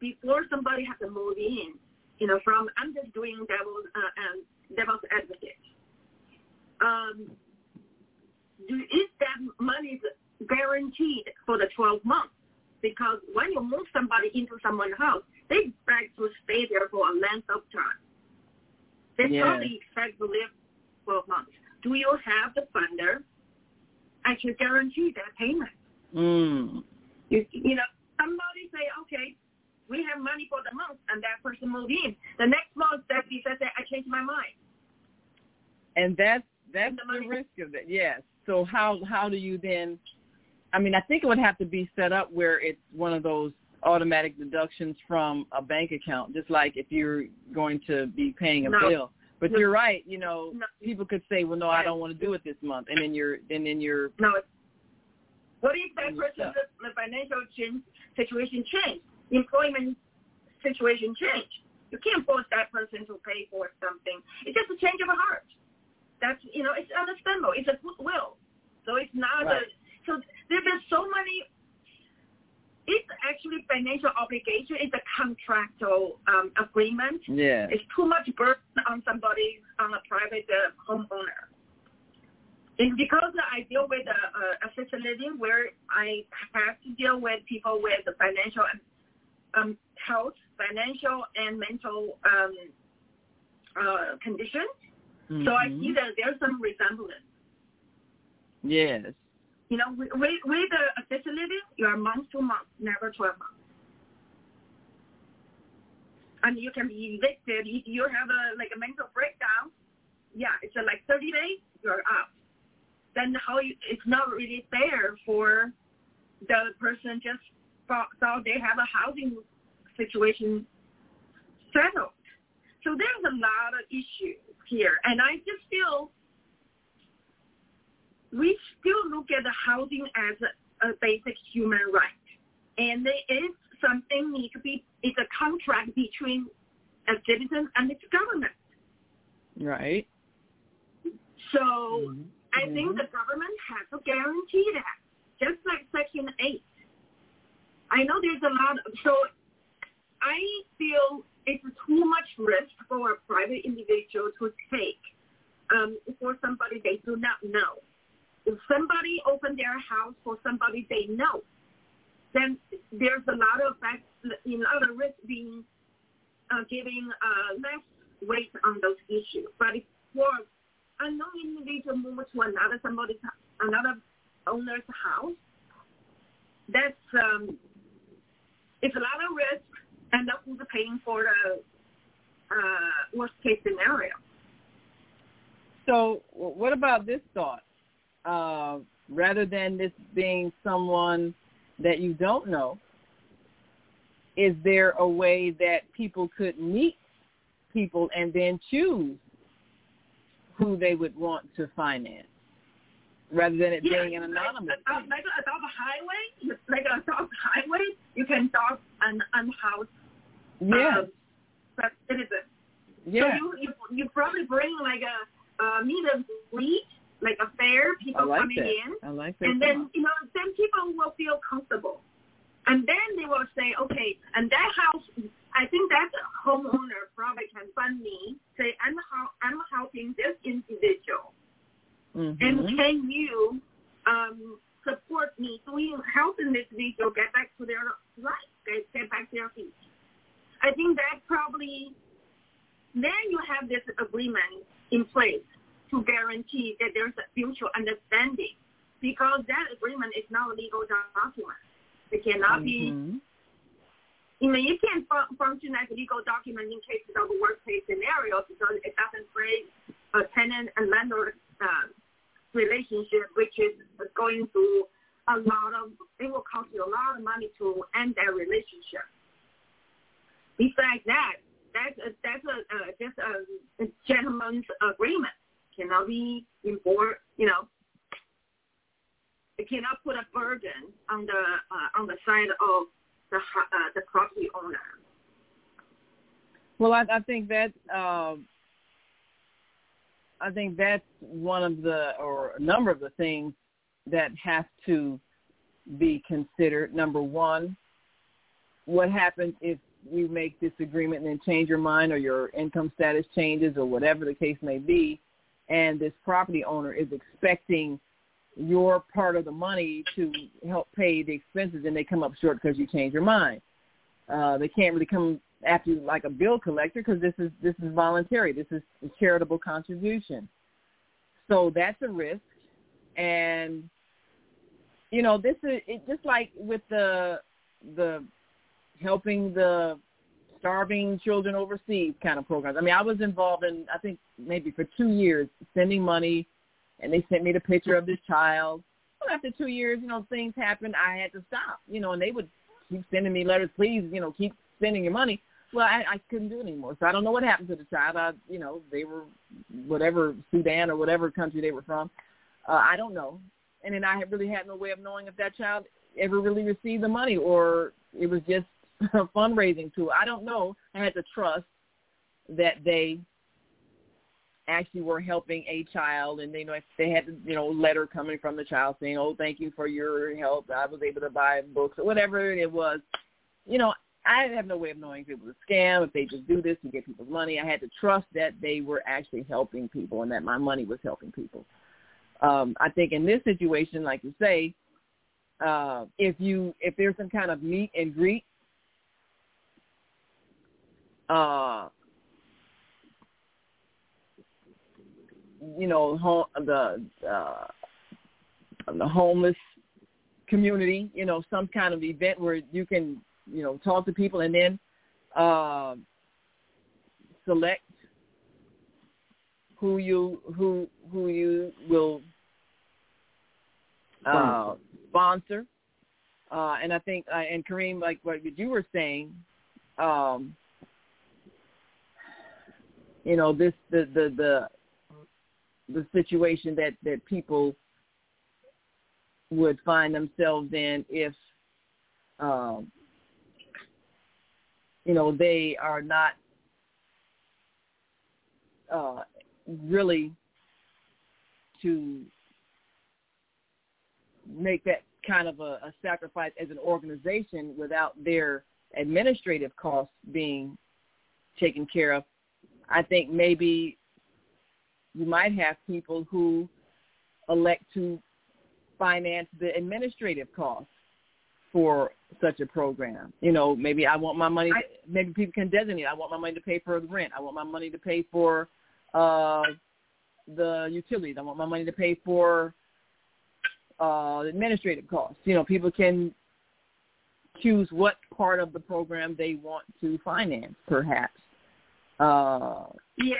before somebody has to move in, you know, from I'm just doing devil's uh, um, devil's advocate. Um, do, is that money guaranteed for the 12 months? Because when you move somebody into someone's house, they expect to stay there for a length of time. They Yes. probably expect to live 12 months. Do you have the funder actually guarantee that payment? Mm. You, you know, somebody say, okay, we have money for the month, and that person moved in. The next month, that person said, I changed my mind. And that's that's The the risk of it. Yes. So how how do you then? I mean, I think it would have to be set up where it's one of those automatic deductions from a bank account, just like if you're going to be paying a No. bill. But No. you're right. You know, No. people could say, "Well, no, I don't want to do it this month," and then you're and then you're No. What if that Mm, person, the, the financial change, situation change, employment situation change? You can't force that person to pay for something. It's just a change of heart. That's you know, it's understandable. It's a goodwill. So it's not Right. a. So there, there's so many. It's actually financial obligation. It's a contractual um, agreement. yeah. It's too much burden on somebody, on a private uh, homeowner. It's because I deal with uh, uh, assisted living where I have to deal with people with the financial um, health, financial and mental um, uh, conditions. So I see that there's some resemblance. Yes. You know, with, with, the assisted living, you are month to month, never 12 months. And you can be evicted if you have a like a mental breakdown. Yeah, it's uh, like 30 days, you're out. Then how you, it's not really fair for the person just thought, thought they have a housing situation settled. So there's a lot of issues here, and I just feel we still look at the housing as a, a basic human right, and there is something need to be. It's a contract between a citizen and its government. Right. So Mhm. I think the government has to guarantee that, just like Section 8. I know there's a lot, of, so I feel it's too much risk for a private individual to take um, for somebody they do not know. If somebody open their house for somebody they know, then there's a lot of fact, in other risk being uh, giving uh, less weight on those issues. But if for unknown individual move to another somebody's another owner's house, that's um, it's a lot of risk, and that's who's paying for the uh, worst case scenario. So what about this thought? Uh, rather than this being someone that you don't know, is there a way that people could meet people and then choose who they would want to finance, rather than it being an anonymous like, like a dog highway, like a dog highway, you can dog an unhoused Yeah, uh, citizen. yeah, So you, you you probably bring like a uh, meet and greet, like a fair, people like coming that. in, I like that. and then you know then people will feel comfortable, and then they will say, okay, and that house, I think that homeowner probably can fund me. Say I'm how I'm helping this individual, Mhm. and can you um, support me doing helping this individual get back to their life, get, get back to their feet? I think that probably then you have this agreement in place to guarantee that there's a mutual understanding because that agreement is not a legal document. It cannot be Mhm. you know, you can't fun- function as a legal document in cases of a workplace scenario because it doesn't create a tenant and landlord uh, relationship, which is going through a lot of, it will cost you a lot of money to end that relationship. Besides that, that's a, that's a, uh, just a, a gentleman's agreement. Cannot be enforced, you know, it cannot put a burden on the uh, on the side of the uh, the property owner. Well, I, I think that uh, I think that's one of the or a number of the things that have to be considered. Number one, what happens if you make this agreement and then change your mind or your income status changes or whatever the case may be, and this property owner is expecting your part of the money to help pay the expenses and they come up short because you change your mind. Uh, they can't really come after you like a bill collector because this is this is voluntary. This is a charitable contribution. So that's a risk, and you know this is it, just like with the the helping the starving children overseas kind of programs. I mean, I was involved in I think maybe for two years sending money and they sent me the picture of this child. Well, after two years, you know, things happened. I had to stop, you know, and they would keep sending me letters. Please, you know, keep sending your money. Well, I, I couldn't do it anymore. So I don't know what happened to the child. I, you know, they were whatever Sudan or whatever country they were from. Uh, I don't know. And then I really had no way of knowing if that child ever really received the money or it was just fundraising tool. I don't know. I had to trust that they actually were helping a child and they know they had you know letter coming from the child saying oh thank you for your help i was able to buy books or whatever it was you know i have no way of knowing if it was a scam if they just do this to get people's money i had to trust that they were actually helping people and that my money was helping people um i think in this situation like you say uh if you if there's some kind of meet and greet uh you know, home, the uh, the homeless community, you know, some kind of event where you can, you know, talk to people and then uh, select who you who who you will uh, sponsor. Uh, and I think, uh, and Kareem, like what you were saying, um, you know, this the the the the situation that that people would find themselves in if um, you know they are not uh, really to make that kind of a, a sacrifice as an organization without their administrative costs being taken care of. I think maybe you might have people who elect to finance the administrative costs for such a program. You know, maybe I want my money. Maybe people can designate. I want my money to pay for the rent. I want my money to pay for uh, the utilities. I want my money to pay for uh, administrative costs. You know, people can choose what part of the program they want to finance, perhaps. Uh, yeah,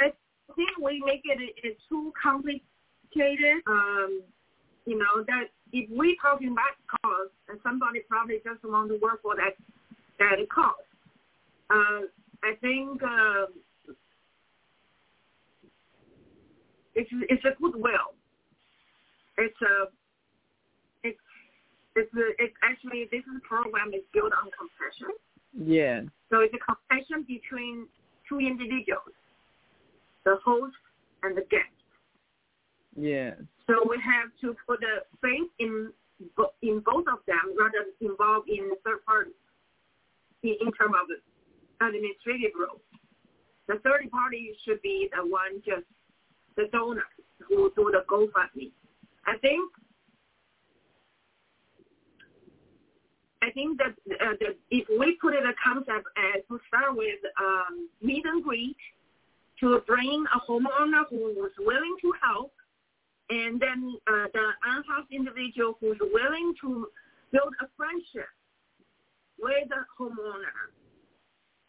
I think we make it, it too complicated. Um, you know that if we talking about cost, and somebody probably just want to work for that that cost. Uh, I think uh, it's it's a goodwill. It's a it's it's a, it's actually this program is built on compassion. Yeah. So it's a compassion between two individuals the host and the guest. Yeah. So we have to put the faith in in both of them rather than involve in third party in, in terms of administrative role. The third party should be the one just the donor who do the GoFundMe. I think I think that, uh, that if we put it a concept as to start with um, meet and greet to bring a homeowner who was willing to help, and then uh, the unhoused individual who's willing to build a friendship with the homeowner,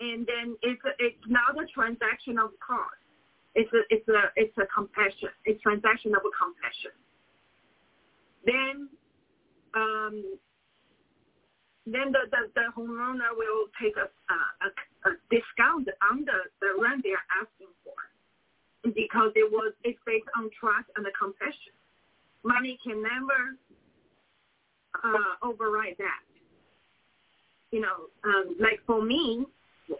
and then it's it's not a transaction of cost. It's a it's a it's a compassion. It's transaction of a compassion. Then, um, then the, the, the homeowner will take a, a, a discount on the, the rent they are asking for because it was it's based on trust and the compassion. Money can never uh, override that. You know, um, like for me,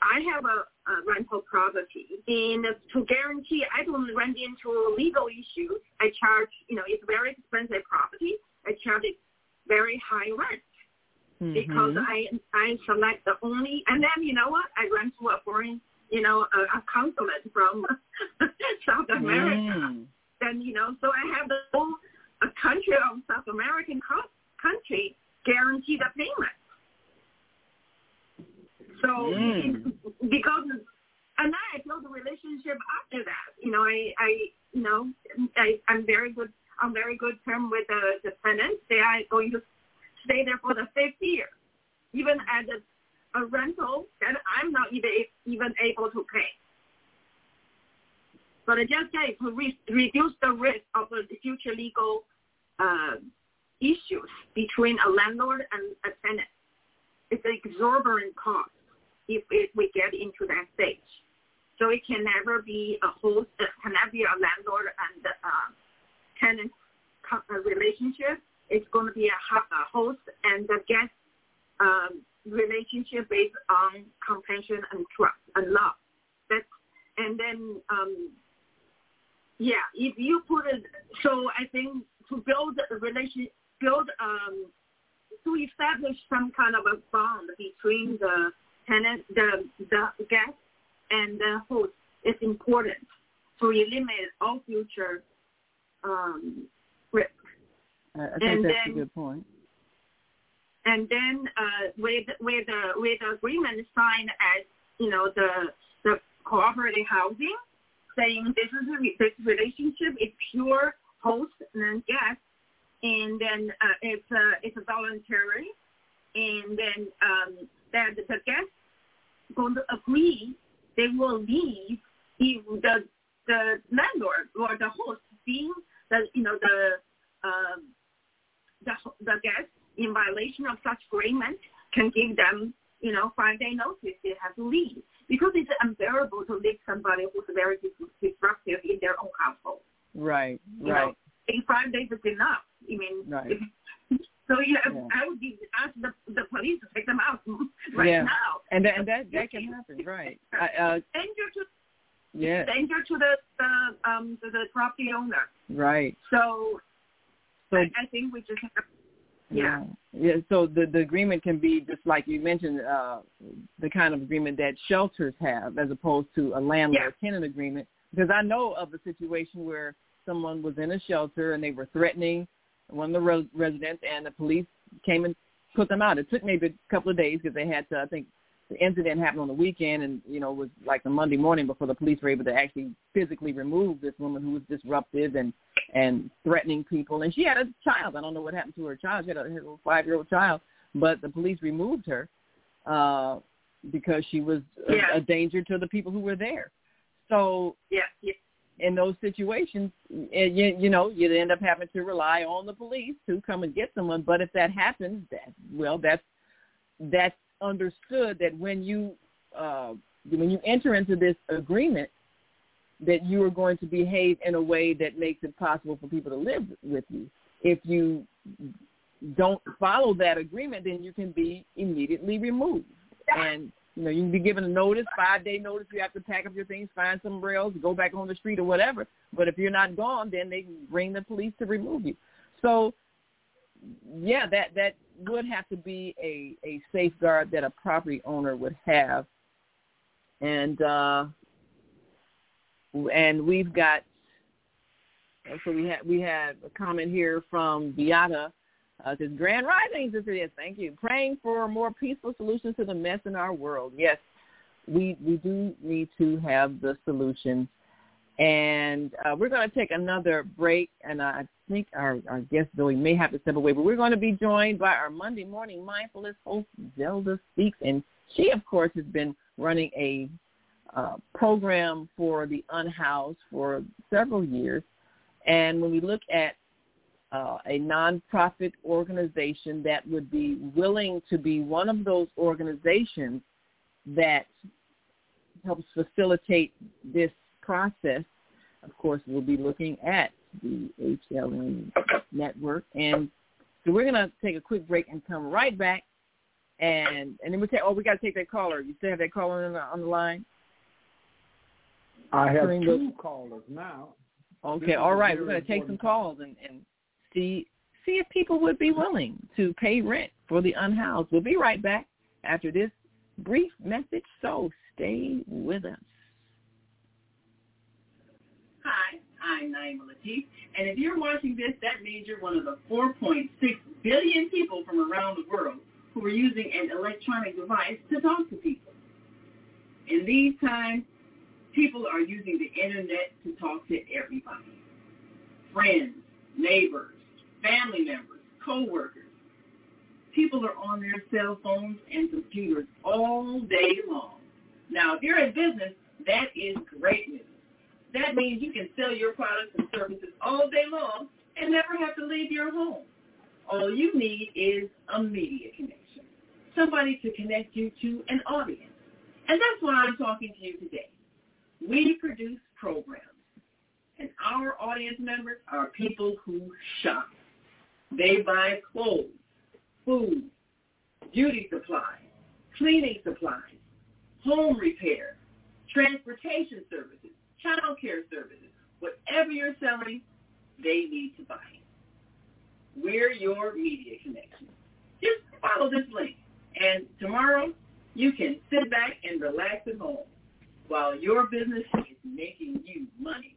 I have a, a rental property, and to guarantee I don't run into legal issues, I charge. You know, it's very expensive property. I charge it very high rent mm-hmm. because I I select the only, and then you know what? I rent to a foreign, you know, a, a consulate from <laughs> South America. Mm. Then you know, so I have the whole a country of South American co- country guarantee the payment. So mm. because and then I built a relationship after that. You know, I I you know I I'm very good on very good term with the, the tenants. They are going to stay there for the fifth year, even at a, a rental that I'm not even even able to pay. But I just say to re- reduce the risk of the future legal uh, issues between a landlord and a tenant. It's an exorbitant cost if it, we get into that stage. So it can never be a host, it can never be a landlord and uh, tenant relationship. It's going to be a, host and a guest um, relationship based on compassion and trust and love. That's and then um, yeah, if you put it, so I think to build a relationship, build um, to establish some kind of a bond between the tenant, the the guest, and the host is important to eliminate all future um, risk. I think and that's then, a good point. And then uh, with with the with the agreement signed as you know the the cooperative housing, saying this is a, this relationship is pure host and guest, and then uh, it's a it's a voluntary, and then um, that the guest going to agree they will leave if the the landlord or the host being the you know the um, the the guest in violation of such agreement can give them you know five day notice they have to leave because it's unbearable to leave somebody who's very disruptive in their own household. Right, you right. Know, in five days is enough. I mean, right. so yeah, yeah, I would be ask the the police to take them out <laughs> right yeah. now. And that, and that that can happen, right? I, uh, danger to yeah, danger to the the um to the property owner. Right. So, so I, I think we just have yeah. yeah. So the the agreement can be just like you mentioned, uh, the kind of agreement that shelters have, as opposed to a landlord-tenant yeah. agreement. Because I know of a situation where someone was in a shelter and they were threatening one of the res- residents, and the police came and put them out. It took maybe a couple of days because they had to, I think, the incident happened on the weekend and you know was like the Monday morning before the police were able to actually physically remove this woman who was disruptive and and threatening people. And she had a child. I don't know what happened to her child. She had a, a five year old child. But the police removed her uh because she was a, yeah. a danger to the people who were there. So yeah, yeah. in those situations eh, you, you know you'd end up having to rely on the police to come and get someone. But if that happens that well that's that's understood that when you uh, when you enter into this agreement, that you are going to behave in a way that makes it possible for people to live with you. If you don't follow that agreement, then you can be immediately removed. And you know, you can be given a notice, five day notice. You have to pack up your things, find somewhere else, go back on the street or whatever. But if you're not gone, then they bring the police to remove you. So, yeah, that that would have to be a, a safeguard that a property owner would have. And uh, and we've got so we had we had a comment here from Beata. Uh, says Grand Risings. This is thank you. Praying for more peaceful solutions to the mess in our world. Yes, we we do need to have the solutions, And uh, we're going to take another break, and I think our, our guest, Zoe, may have to step away, but we're going to be joined by our Monday morning mindfulness host, Zelda Speaks. And she, of course, has been running a uh, program for the unhoused for several years. And when we look at uh, a nonprofit organization that would be willing to be one of those organizations that helps facilitate this process, of course, we'll be looking at the HLN network. And so we're going to take a quick break and come right back. And and then we take. Oh, we got to take that caller. You still have that caller on the, on the line? I have two callers now. Okay, all right. We're going to take some calls and, and see see if people would be willing to pay rent for the unhoused. We'll be right back after this brief message, so stay with us. Hi, I'm Naima Latif, and if you're watching this, that means you're one of the 4.6 billion people from around the world who are using an electronic device to talk to people. In these times, people are using the internet to talk to everybody. Friends, neighbors, family members, co-workers. People are on their cell phones and computers all day long. Now, if you're in business, that is great news. That means you can sell your products and services all day long and never have to leave your home. All you need is a media connection, somebody to connect you to an audience. And that's why I'm talking to you today. We produce programs, and our audience members are people who shop. They buy clothes, food, beauty supplies, cleaning supplies, home repair, transportation services, child care services. Whatever you're selling, they need to buy. We're your media connection. Just follow this link. And tomorrow, you can sit back and relax at home while your business is making you money.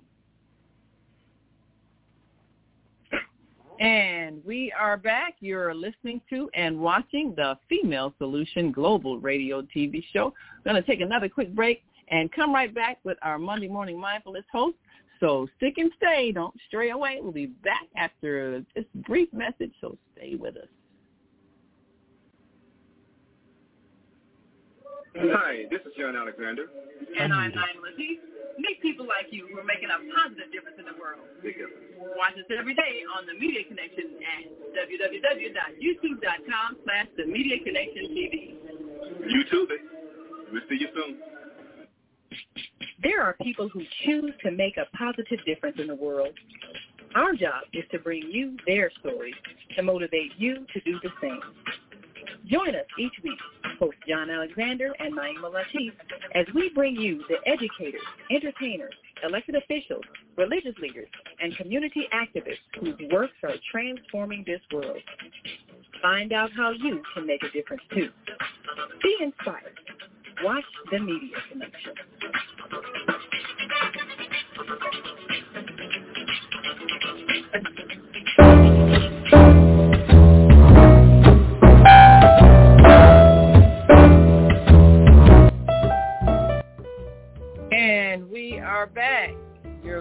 And we are back. You're listening to and watching the Female Solution Global Radio TV show. We're going to take another quick break and come right back with our Monday Morning Mindfulness host. So stick and stay. Don't stray away. We'll be back after this brief message, so stay with us. Hi, this is John Alexander. And I'm Naima Latif. Meet people like you who are making a positive difference in the world. Watch us every day on The Media Connection at www.youtube.com slash The Media Connection TV. YouTube it. We'll see you soon. There are people who choose to make a positive difference in the world. Our job is to bring you their stories to motivate you to do the same. Join us each week, host John Alexander and Naima Latif, as we bring you the educators, entertainers, elected officials, religious leaders, and community activists whose works are transforming this world. Find out how you can make a difference too. Be inspired. Watch the Media Connection. And we are back.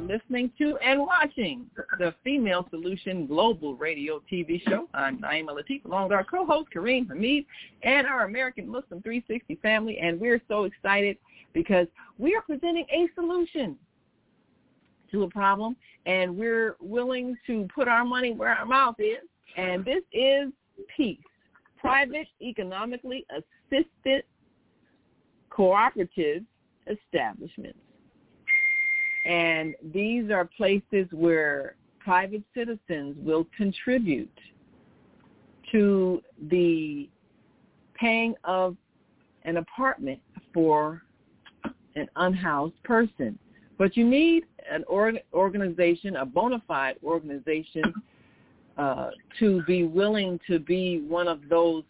You're listening to and watching the Female Solution Global Radio TV show. I'm Naima Latif, along with our co-host Kareem Hamid and our American Muslim 360 family. And we're so excited because we are presenting a solution to a problem, and we're willing to put our money where our mouth is. And this is peace, private, economically assisted, cooperative establishments. And these are places where private citizens will contribute to the paying of an apartment for an unhoused person. But you need an org- organization, a bona fide organization, uh, to be willing to be one of those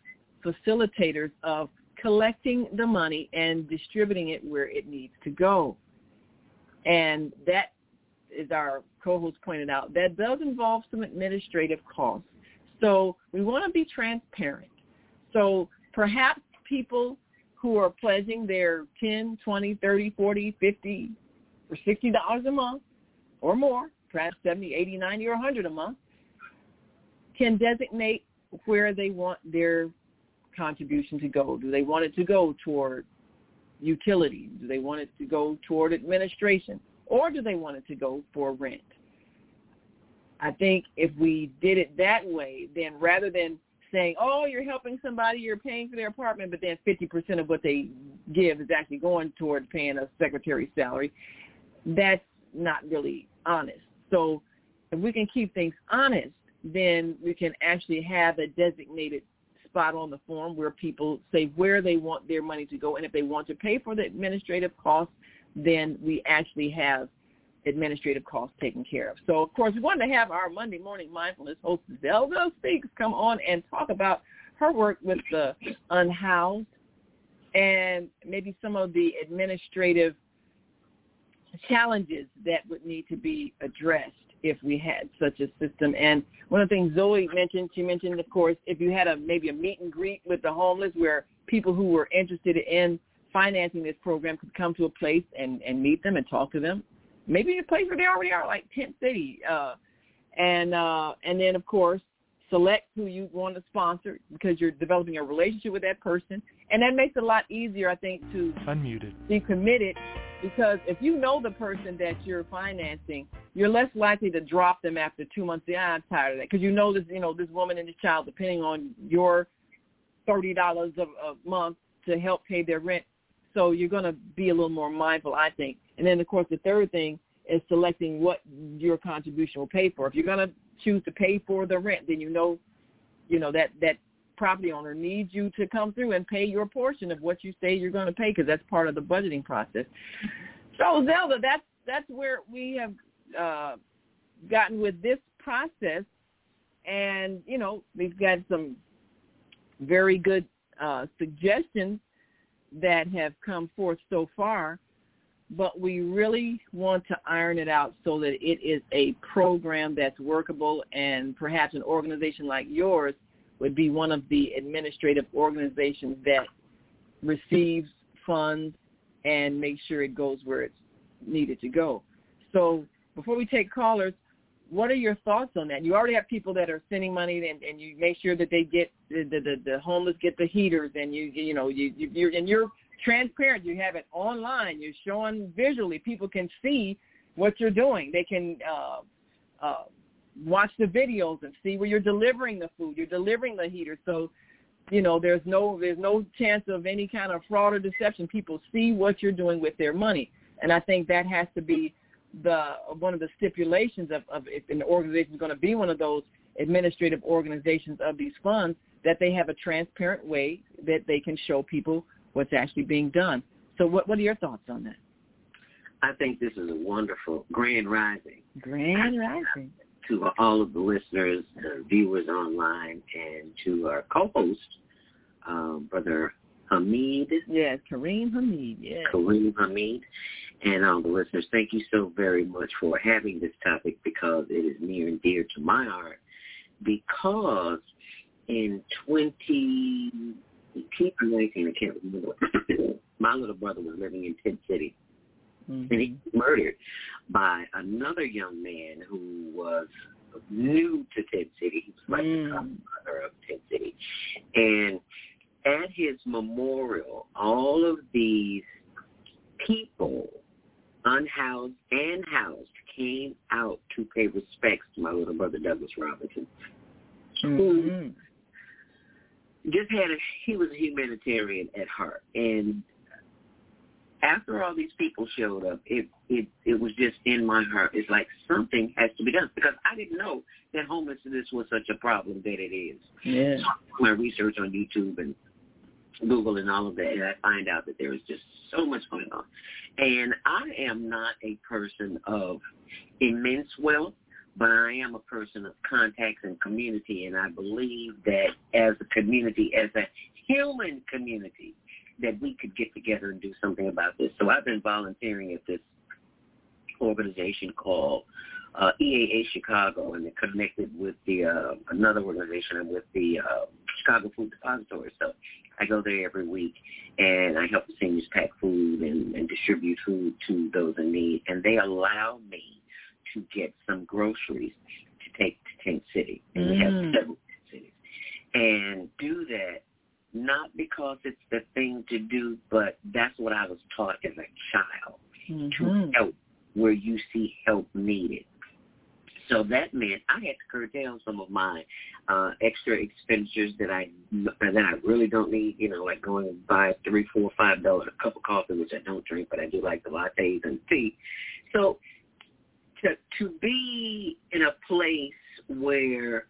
facilitators of collecting the money and distributing it where it needs to go. And that, as our co-host pointed out, that does involve some administrative costs. So we want to be transparent. So perhaps people who are pledging their 10, 20, 30, 40, 50 for $60 a month or more, perhaps 70, 80, 90, or 100 a month, can designate where they want their contribution to go. Do they want it to go toward utilities? Do they want it to go toward administration? Or do they want it to go for rent? I think if we did it that way, then rather than saying, oh, you're helping somebody, you're paying for their apartment, but then 50% of what they give is actually going toward paying a secretary's salary, that's not really honest. So if we can keep things honest, then we can actually have a designated spot on the form where people say where they want their money to go. And if they want to pay for the administrative costs, then we actually have administrative costs taken care of. So, of course, we wanted to have our Monday morning mindfulness host, Zelda Speaks, come on and talk about her work with the unhoused and maybe some of the administrative challenges that would need to be addressed if we had such a system. And one of the things Zoe mentioned, she mentioned, of course, if you had a maybe a meet and greet with the homeless where people who were interested in financing this program could come to a place and, and meet them and talk to them. Maybe a place where they already are, like Tent City. Uh, and uh, and then, of course, select who you want to sponsor because you're developing a relationship with that person. And that makes it a lot easier, I think, to Unmuted. be committed because if you know the person that you're financing, you're less likely to drop them after two months. Yeah, I'm tired of that because you know this, you know, this woman and this child, depending on your thirty dollars a month to help pay their rent. So you're going to be a little more mindful, I think. And then, of course, the third thing is selecting what your contribution will pay for. If you're going to choose to pay for the rent, then you know, you know that that property owner needs you to come through and pay your portion of what you say you're going to pay because that's part of the budgeting process. So Zelda, that's that's where we have uh, gotten with this process, and you know we've got some very good uh, suggestions that have come forth so far, but we really want to iron it out so that it is a program that's workable and perhaps an organization like yours would be one of the administrative organizations that receives funds and makes sure it goes where it's needed to go. So before we take callers, what are your thoughts on that? You already have people that are sending money, and, and you make sure that they get the, the the homeless get the heaters, and you you know you, you you're and you're transparent. You have it online. You're showing visually. People can see what you're doing. They can uh, uh, watch the videos and see where you're delivering the food. You're delivering the heater, so you know there's no there's no chance of any kind of fraud or deception. People see what you're doing with their money, and I think that has to be the one of the stipulations of, of if an organization is going to be one of those administrative organizations of these funds that they have a transparent way that they can show people what's actually being done. So what what are your thoughts on that? I think this is a wonderful grand rising. Grand rising. To all of the listeners, the viewers online, and to our co-host, um, Brother Hamid. Yes, Kareem Hamid. Yes. Kareem Hamid and all the listeners, thank you so very much for having this topic because it is near and dear to my heart. Because in 20, 2019, I can't remember, <coughs> my little brother was living in Tent City. Mm-hmm. And he was murdered by another young man who was new to Tent City. He was like Mm. the godmother of Tent City. And at his memorial, all of these people, unhoused and housed, came out to pay respects to my little brother Douglas Robinson, Mm-hmm. who just had a he was a humanitarian at heart. And after all these people showed up, it it it was just in my heart. It's like something has to be done because I didn't know that homelessness was such a problem that it is. Yeah. So I my research on YouTube and Google and all of that, and I find out that there is just so much going on. And I am not a person of immense wealth, but I am a person of contacts and community, and I believe that as a community, as a human community, that we could get together and do something about this. So I've been volunteering at this organization called uh, EAA Chicago, and they're connected with the uh, another organization. I'm with the uh, Chicago Food Depository. So I go there every week, and I help the seniors pack food and, and distribute food to those in need. And they allow me to get some groceries to take to Tent City, and we have Mm. several cities, and do that not because it's the thing to do, but that's what I was taught as a child to Mhm. help where you see help needed. So that meant I had to curtail some of my uh, extra expenditures that I that I really don't need. You know, like going and buy three, four, five dollar a cup of coffee, which I don't drink, but I do like the lattes and tea. So to to be in a place where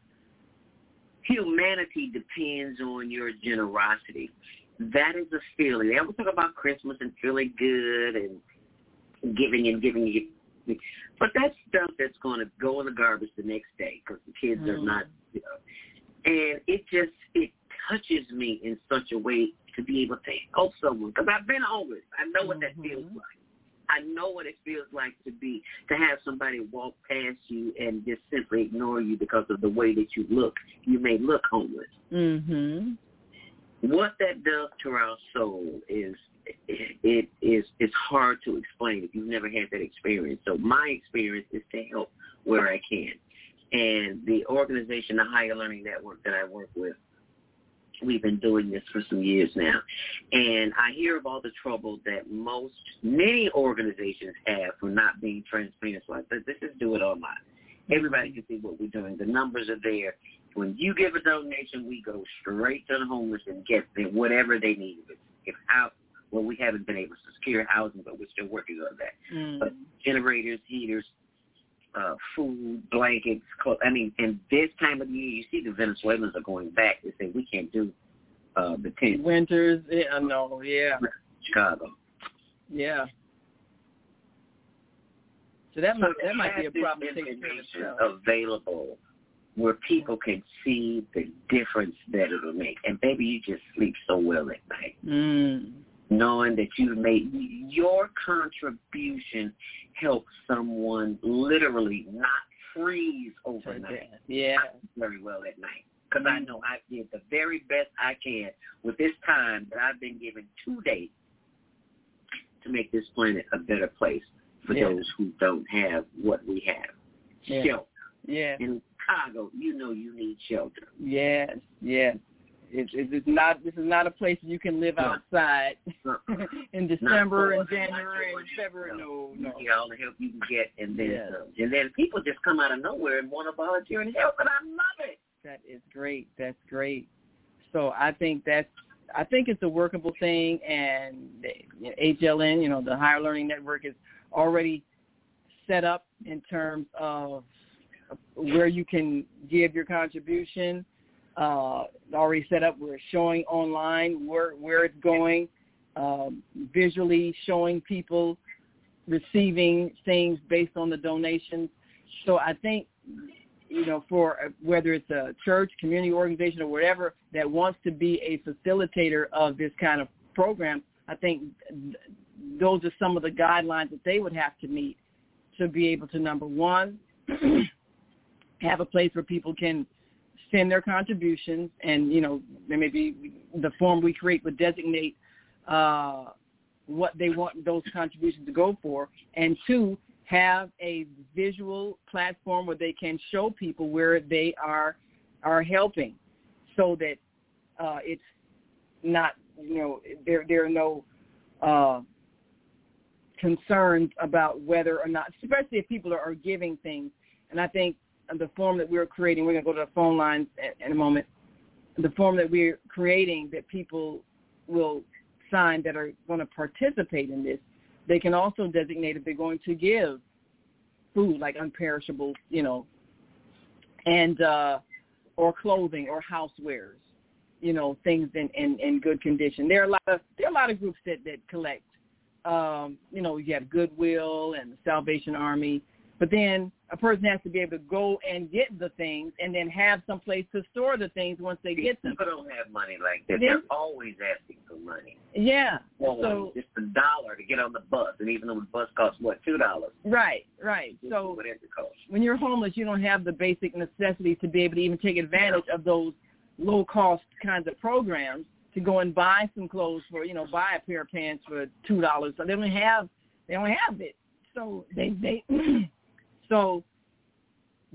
humanity depends on your generosity. That is a feeling. They always talk about Christmas and feeling good and giving and giving. But that's stuff that's going to go in the garbage the next day because the kids are Mm. not, you know. And it just, it touches me in such a way to be able to help someone because I've been homeless. I know what that feels Mhm. like. I know what it feels like to be to have somebody walk past you and just simply ignore you because of the way that you look. You may look homeless. Mhm. What that does to our soul is it, it is it's hard to explain if you've never had that experience. So my experience is to help where I can. And the organization, the Higher Learning Network that I work with, we've been doing this for some years now. And I hear of all the trouble that most, many organizations have for not being transparent. So I said, this is do it online. Everybody can see what we're doing. The numbers are there. When you give a donation, we go straight to the homeless and get them whatever they need. If, how, well, we haven't been able to secure housing, but we're still working on that. Mm. But generators, heaters, uh, food, blankets, clothes. I mean, in this time of the year, you see the Venezuelans are going back. They say we can't do uh, the tent Winters, yeah, no, yeah, Chicago. yeah. So that might that might be a problem to take care information available where people can see the difference that it'll make. And baby, you just sleep so well at night, Mm. Knowing that you've made your contribution helps someone literally not freeze overnight. Yeah. very well at night because I know I did the very best I can with this time that I've been given two days to make this planet a better place for Yeah. those who don't have what we have. Yeah. Shelter. Yeah. In Chicago, you know you need shelter. Yes. Yes. It's it's it's not. This is not a place you can live No. outside Uh, <laughs> in December and January and February. No, You no. get all the help you can get, and then Yes. And then people just come out of nowhere and want to volunteer and help, and I love it. That is great. That's great. So I think that's I think it's a workable thing, and HLN, you know, the Higher Learning Network is already set up in terms of where you can give your contribution. Uh, already set up. We're showing online where where it's going, um, visually showing people receiving things based on the donations. So I think you know, for whether it's a church, community organization, or whatever that wants to be a facilitator of this kind of program, I think th- those are some of the guidelines that they would have to meet to be able to, number one, <clears throat> have a place where people can send their contributions and, you know, there may be the form we create would designate uh, what they want those contributions to go for, and two, have a visual platform where they can show people where they are are helping, so that uh, it's not you know there there are no uh, concerns about whether or not, especially if people are, are giving things. And I think the form that we're creating, we're going to go to the phone lines in, a moment. The form that we're creating that people will sign that are going to participate in this they can also designate if they're going to give food like unperishable, you know, and uh or clothing or housewares, you know, things in, in, in good condition. There are a lot of there are a lot of groups that, that collect. Um, you know, you have Goodwill and the Salvation Army. But then a person has to be able to go and get the things and then have some place to store the things once they get them. People don't have money like that. They're always asking for money. Yeah. Well, So just a dollar to get on the bus, and even though the bus costs what two dollars, right, right. So whatever it costs. when you're homeless, you don't have the basic necessities to be able to even take advantage of those low cost kinds of programs to go and buy some clothes for you know buy a pair of pants for two dollars. So they only have they only have it. So they they <clears throat> so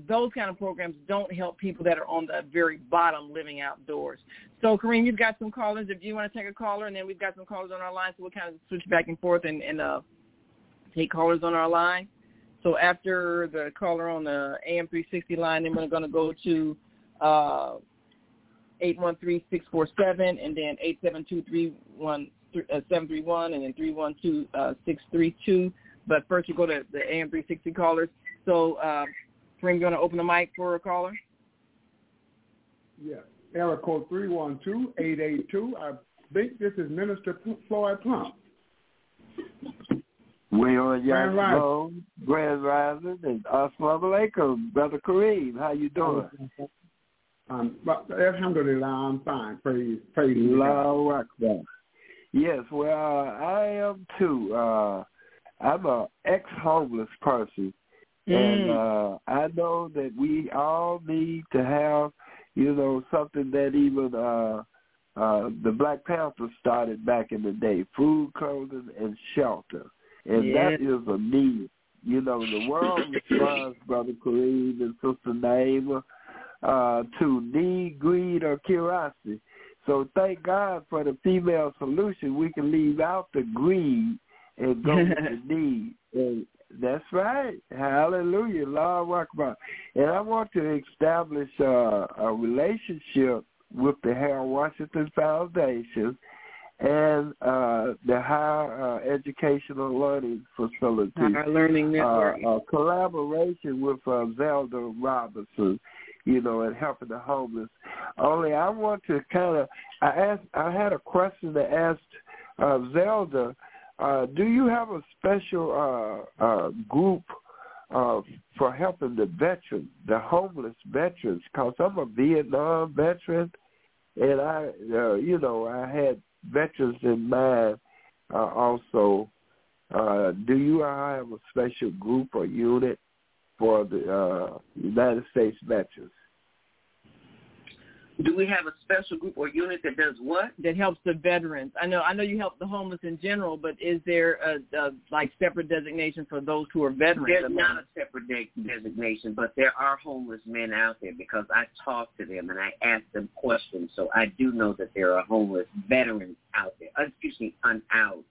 those kind of programs don't help people that are on the very bottom living outdoors. So Kareem, you've got some callers. If you want to take a caller, and then we've got some callers on our line, so we'll kind of switch back and forth and, and uh, take callers on our line. So after the caller on the AM360 line, then we're going to go to uh, 813-647 and then 872-731 and then 312-632. But first we go to the AM360 callers. So uh, Kareem, you want to open the mic for a caller? Yes. Area code 312-882. I think this is Minister Floyd Plump. We on Grand Yankee Grand Rising, and Assalamu alaikum, Brother Kareem. How you doing? Um, but alhamdulillah, I'm fine. Praise, praise to God. Yes, well, I am too. Uh, I'm a ex-homeless person, and uh, I know that we all need to have, you know, something that even uh, uh, the Black Panthers started back in the day: food, clothing, and shelter. And Yeah. that is a need. You know, the world <coughs> responds, Brother Kareem and Sister Naima, uh, to need, greed, or curiosity. So thank God for the female solution. We can leave out the greed and go with the <laughs> need. And that's right. Hallelujah. Allahu Akbar. And I want to establish uh, a relationship with the Harold Washington Foundation and uh, the Higher uh, Educational Learning Facility Higher Learning Network. uh, a collaboration with uh, Zelda Robinson, you know, and helping the homeless. Only I want to kind of, I asked, I had a question to ask uh, Zelda. Uh, do you have a special uh, uh, group uh, for helping the veterans, the homeless veterans? Because I'm a Vietnam veteran, and I, uh, you know, I had veterans in mind uh, also. Uh, do you have a special group or unit for the uh, United States veterans? Do we have a special group or unit that does what? that helps the veterans. I know I know you help the homeless in general, but is there a, a like separate designation for those who are veterans? There's not a separate de- designation, but there are homeless men out there because I talk to them and I ask them questions. So I do know that there are homeless veterans out there. Uh, excuse me, unhoused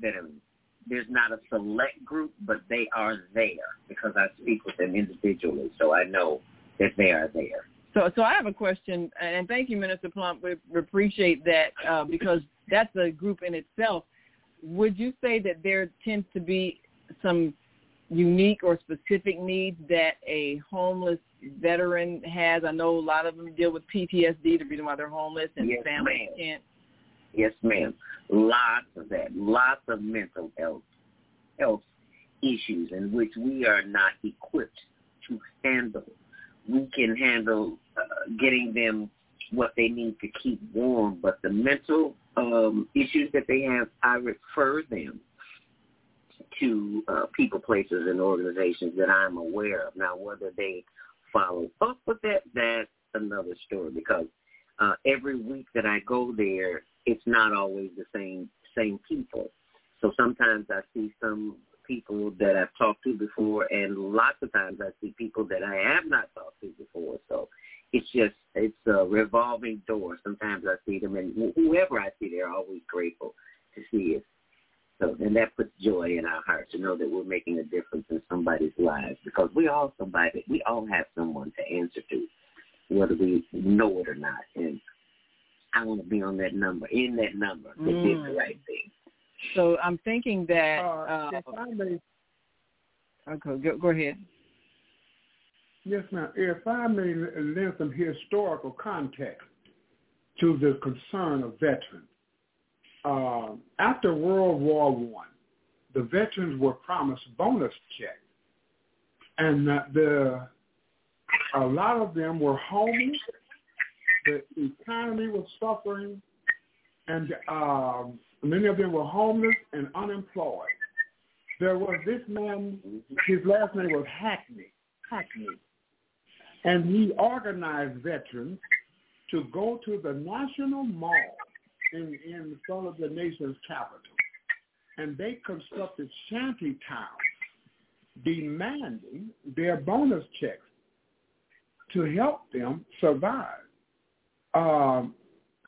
veterans. There's not a select group, but they are there because I speak with them individually, so I know that they are there. So, so I have a question, and thank you, Minister Plump. We, we appreciate that uh, because that's a group in itself. Would you say that there tends to be some unique or specific needs that a homeless veteran has? I know a lot of them deal with PTSD, the reason why they're homeless, and Yes, families ma'am. can't. Yes, ma'am. Lots of that. Lots of mental health health issues in which we are not equipped to handle. We can handle uh, getting them what they need to keep warm, but the mental um, issues that they have, I refer them to uh, people, places, and organizations that I'm aware of. Now, whether they follow up with that, that's another story because uh, every week that I go there, it's not always the same same people. So sometimes I see some people that I've talked to before, and lots of times I see people that I have not talked to before. So it's just it's a revolving door. Sometimes I see them, and whoever I see, they're always grateful to see us. So and that puts joy in our hearts to know that we're making a difference in somebody's lives because we all somebody we all have someone to answer to, whether we know it or not. And I want to be on that number, in that number that did the Mm. right thing. So I'm thinking that. Uh, Uh, if I may, okay, go, go ahead. yes, ma'am. If I may lend some historical context to the concern of veterans. Uh, after World War One, the veterans were promised bonus checks, and the a lot of them were homeless. The economy was suffering, and um, many of them were homeless and unemployed. There was this man, his last name was Hackney, Hackney, and he organized veterans to go to the National Mall in, in front of the nation's capital. And they constructed shanty towns demanding their bonus checks to help them survive. Um,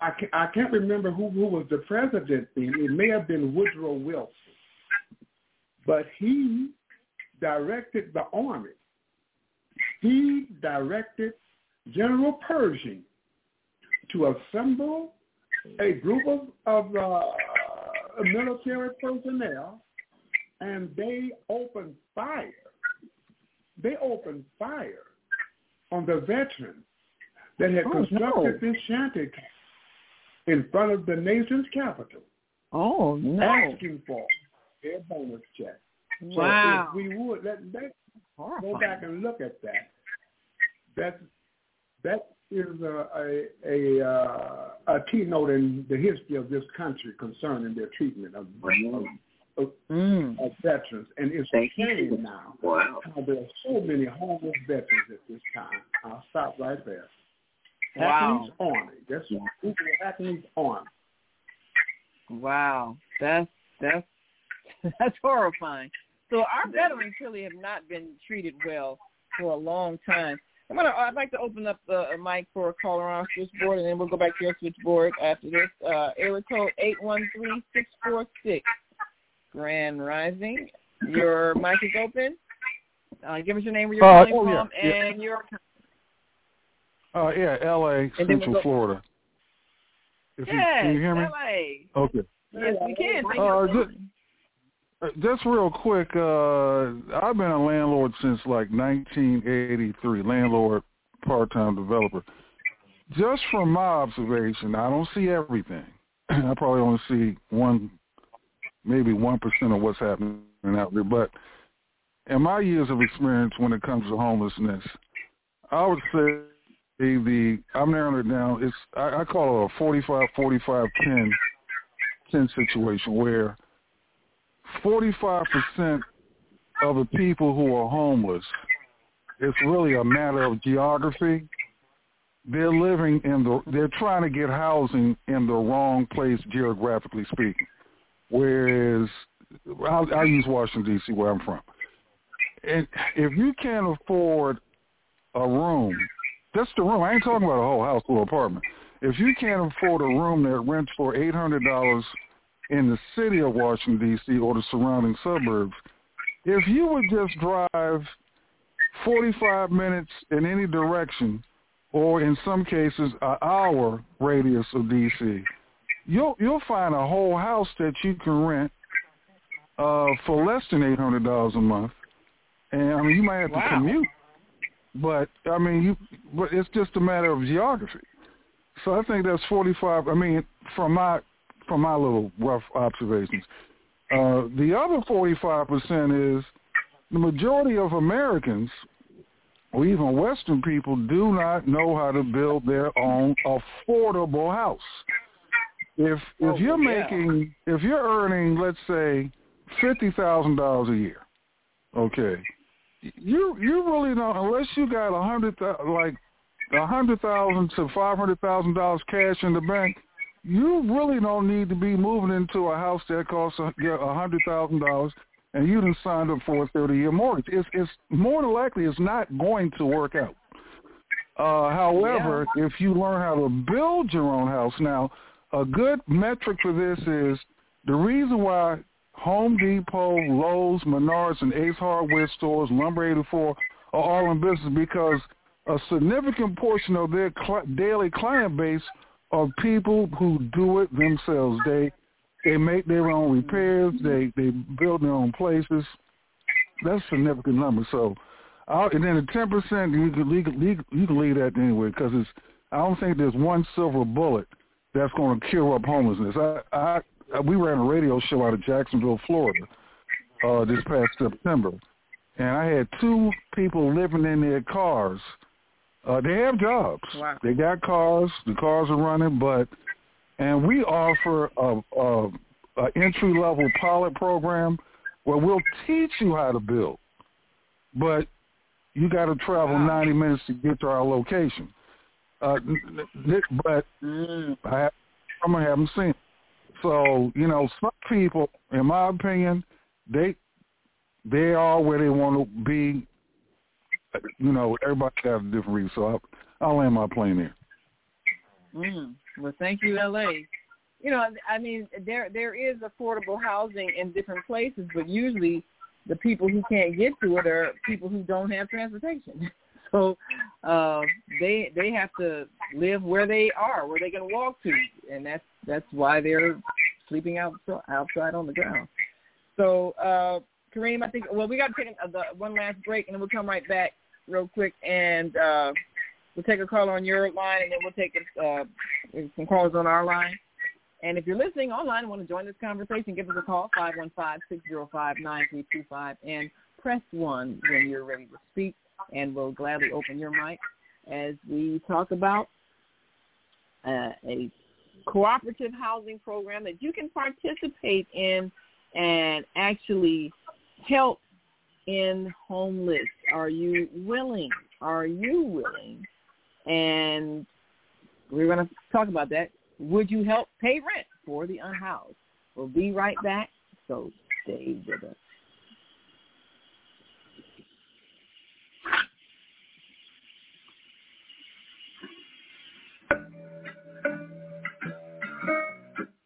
I, can, I can't remember who, who was the president then. It may have been Woodrow Wilson. But he directed the army. He directed General Pershing to assemble a group of, of uh, military personnel, and they opened fire. They opened fire on the veterans that had Oh, constructed no. this shanty camp in front of the nation's capital, Oh no! asking for their bonus check. Wow. So if we would let, let go back and look at that. That that is a a a, uh, a keynote in the history of this country concerning their treatment of of, of, Mm. of veterans, and it's Thank a shame now Wow. how there are so many homeless veterans at this time. I'll stop right there. Wow. Hackney's Army. That's Google Hackney's Army. Wow, that's that's <laughs> that's horrifying. So our veterans really have not been treated well for a long time. I'm gonna. I'd like to open up the uh, mic for a caller on our switchboard, and then we'll go back to your switchboard after this. Uh, area code eight one three six four six. Grand Rising. Your mic is open. Uh, give us your name, where you're Uh, calling oh, from, yeah. and your. Uh, yeah, L.A., And Central go- Florida. If you, Yes, can you hear me? LA. Okay. Yes, we can. Thank Uh, you. just, uh, just real quick, uh, I've been a landlord since like 1983, landlord, part-time developer. Just from my observation, I don't see everything. <clears throat> I probably only see one, maybe 1% of what's happening out there. But in my years of experience when it comes to homelessness, I would say the, I'm narrowing it down, it's, I, I call it a 45, 45, 10, 10 situation where 45% of the people who are homeless, it's really a matter of geography. They're living in the, they're trying to get housing in the wrong place geographically speaking. Whereas, I'll, I'll use Washington, D.C., where I'm from. And if you can't afford a room, just a room, I ain't talking about a whole house or apartment. If you can't afford a room that rents for $800 in the city of Washington, D.C. or the surrounding suburbs, if you would just drive 45 minutes in any direction, or in some cases an hour radius of D.C., you'll you'll find a whole house that you can rent uh, for less than $800 a month. And I mean, you might have to Wow. commute, but I mean, you but it's just a matter of geography. So I think that's 45. I mean, from my from my little rough observations. Uh, the other 45% is the majority of Americans, or even Western people, do not know how to build their own affordable house. If if Oh, you're making if you're earning let's say fifty thousand dollars a year, okay, you you really don't unless you got a hundred like a hundred thousand to five hundred thousand dollars cash in the bank, you really don't need to be moving into a house that costs a a hundred thousand dollars and you didn't signed up for a thirty year mortgage. It's it's more than likely it's not going to work out. Uh, however, if you learn how to build your own house now, a good metric for this is the reason why Home Depot, Lowe's, Menards, and Ace Hardware stores, Lumber 84 are all in business because a significant portion of their cl- daily client base are people who do it themselves. They they make their own repairs. They they build their own places. That's a significant number. So, I'll, and then the ten percent you can leave, you can leave that anyway because it's. I don't think there's one silver bullet that's going to cure up homelessness. I, I we ran a radio show out of Jacksonville, Florida, uh, this past September, and I had two people living in their cars. Uh, they have jobs. Wow. They got cars. The cars are running, but and we offer a, a, a entry level pilot program where we'll teach you how to build, but you got to travel 90 minutes to get to our location. Uh, but mm. I have, some I haven't seen. So you know, some people, in my opinion, they they are where they want to be. You know, everybody has a different reason. So I'll, I'll land my plane there. Mm. Well, thank you, L.A. You know, I mean, there there is affordable housing in different places, but usually the people who can't get to it are people who don't have transportation. <laughs> So uh, they they have to live where they are, where they can walk to, and that's that's why they're sleeping out outside on the ground. So uh, Kareem, I think well we got to take the one last break, and then we'll come right back real quick, and uh, we'll take a call on your line, and then we'll take uh, some calls on our line. And if you're listening online and want to join this conversation, give us a call, 515-605-9325, and press 1 when you're ready to speak and we'll gladly open your mic as we talk about uh, a cooperative housing program that you can participate in and actually help in homeless. Are you willing? Are you willing? And we're going to talk about that. Would you help pay rent for the unhoused? We'll be right back, so stay with us.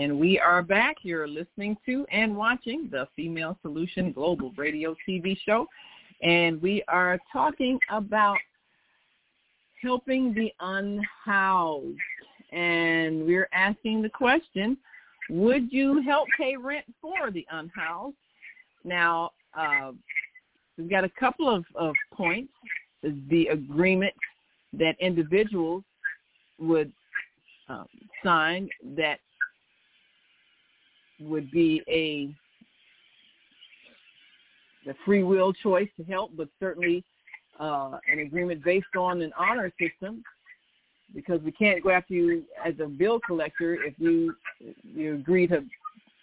And we are back. You're listening to and watching the Female Solution Global Radio TV show. And we are talking about helping the unhoused. And we're asking the question, would you help pay rent for the unhoused? Now, uh, we've got a couple of, of points. The agreement that individuals would um, sign that would be a the free will choice to help, but certainly uh, an agreement based on an honor system, because we can't go after you as a bill collector if you you agree to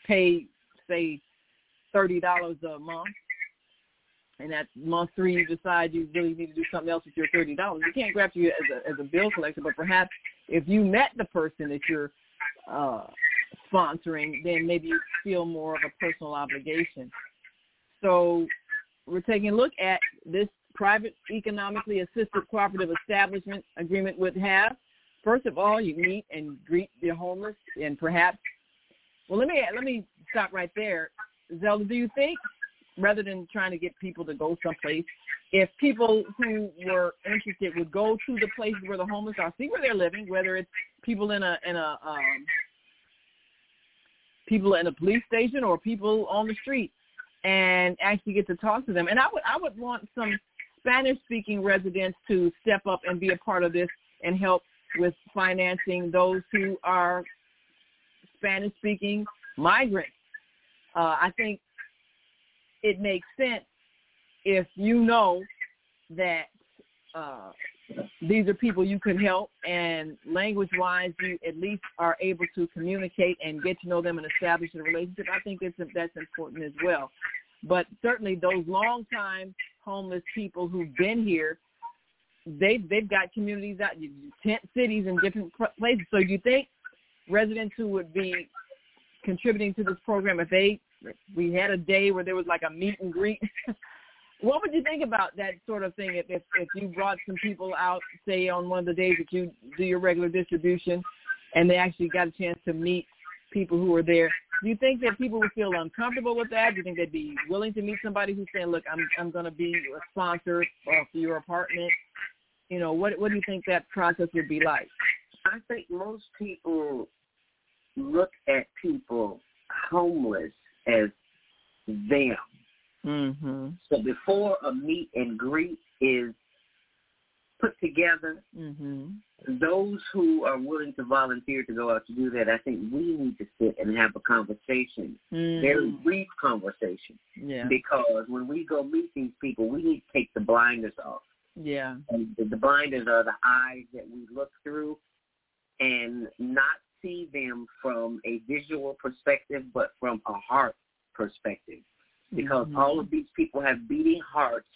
pay say thirty dollars a month and at month three you decide you really need to do something else with your thirty dollars. We can't go after you as a as a bill collector, but perhaps if you met the person that you're uh sponsoring, then maybe you feel more of a personal obligation. So we're taking a look at this private economically assisted cooperative establishment agreement would have. First of all, you meet and greet the homeless and perhaps well let me let me stop right there. Zelda, do you think rather than trying to get people to go someplace, if people who were interested would go to the places where the homeless are, see where they're living, whether it's people in a in a um, people in a police station or people on the street, and actually get to talk to them. And I would I would want some Spanish speaking residents to step up and be a part of this and help with financing those who are Spanish speaking migrants. Uh, I think it makes sense if you know that uh, these are people you can help and language wise you at least are able to communicate and get to know them and establish a relationship i think it's, that's important as well but certainly those long time homeless people who've been here they've they've got communities out tent cities in different places so you think residents who would be contributing to this program if they we had a day where there was like a meet and greet. <laughs> what would you think about that sort of thing if, if you brought some people out, say on one of the days that you do your regular distribution, and they actually got a chance to meet people who were there? Do you think that people would feel uncomfortable with that? Do you think they'd be willing to meet somebody who's saying, "Look, I'm I'm going to be a sponsor for your apartment"? You know, what what do you think that process would be like? I think most people look at people homeless as them. Mm-hmm. So before a meet and greet is put together, mm-hmm. those who are willing to volunteer to go out to do that, I think we need to sit and have a conversation, mm-hmm. very brief conversation. Yeah. Because when we go meet these people, we need to take the blinders off. Yeah. And the, the blinders are the eyes that we look through and not see them from a visual perspective, but from a heart perspective. Because mm-hmm. all of these people have beating hearts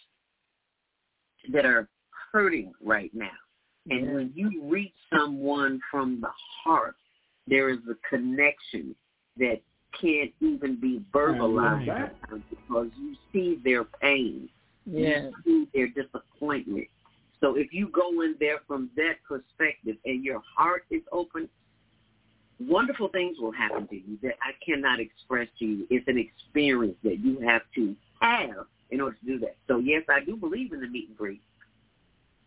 that are hurting right now. And Yeah. when you reach someone from the heart, there is a connection that can't even be verbalized because you see their pain. Yeah. You see their disappointment. So if you go in there from that perspective and your heart is open, wonderful things will happen to you that I cannot express to you. It's an experience that you have to have in order to do that. So yes, I do believe in the meet and greet.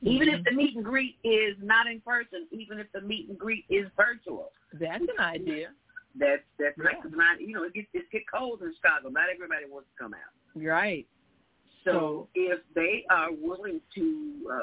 Even if the meet and greet is not in person, even if the meet and greet is virtual. That's an idea. That's that's Yeah. not you know, it gets it get cold in Chicago. Not everybody wants to come out. Right. So if they are willing to uh,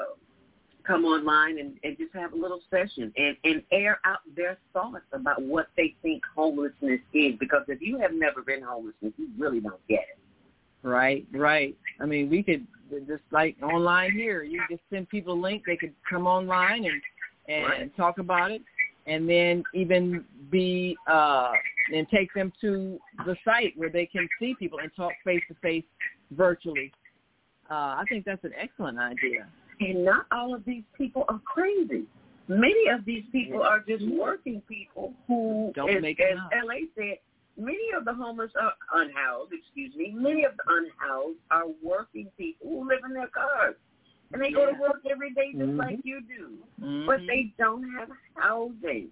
come online and, and just have a little session and, and air out their thoughts about what they think homelessness is, because if you have never been homeless, you really don't get it. Right, right. I mean, we could just like online here. You just send people a link. They could come online and and Right. talk about it, and then even be uh and take them to the site where they can see people and talk face to face virtually. Uh, I think that's an excellent idea. And not all of these people are crazy. Many of these people are just working people who, Don't as, make as. LA said, many of the homeless are unhoused, excuse me, many of the unhoused are working people who live in their cars. And they go to work every day just Mhm. like you do. Mhm. But they don't have housing.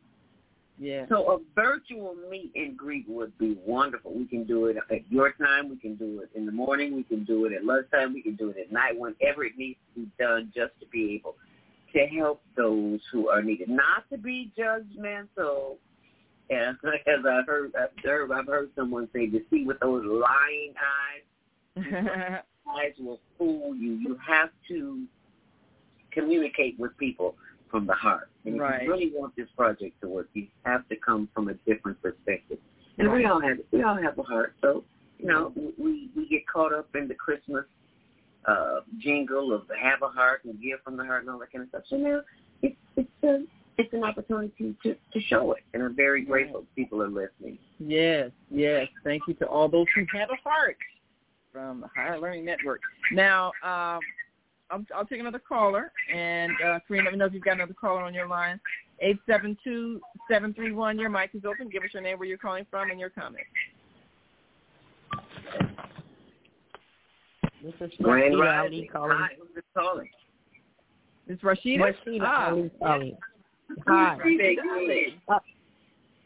Yeah. So a virtual meet and greet would be wonderful. We can do it at your time. We can do it in the morning. We can do it at lunchtime. We can do it at night, whenever it needs to be done, just to be able to help those who are needed. Not to be judgmental. And as I heard, I've heard, I've heard someone say, to see with those lying eyes, <laughs> eyes will fool you. You have to communicate with people from the heart. And if you really want this project to work, you have to come from a different perspective. And we all have we all have a heart, so you know we we get caught up in the Christmas uh jingle of have a heart and give from the heart and all that kind of stuff. So now it's it's a it's an opportunity to to show it, and I'm very grateful people are listening. Yes, yes. Thank you to all those who have a heart from the Higher Learning Network. Now, um, I'll, I'll take another caller, and uh, Kareem, let me know if you've got another caller on your line. Eight seven two seven three one. Your mic is open. Give us your name, where you're calling from, and your comment. This is Grand Rashida Rising. Ali calling. Hi, who's this calling? It's Rashida. Rashida Ah, Ali calling. Hi. Uh,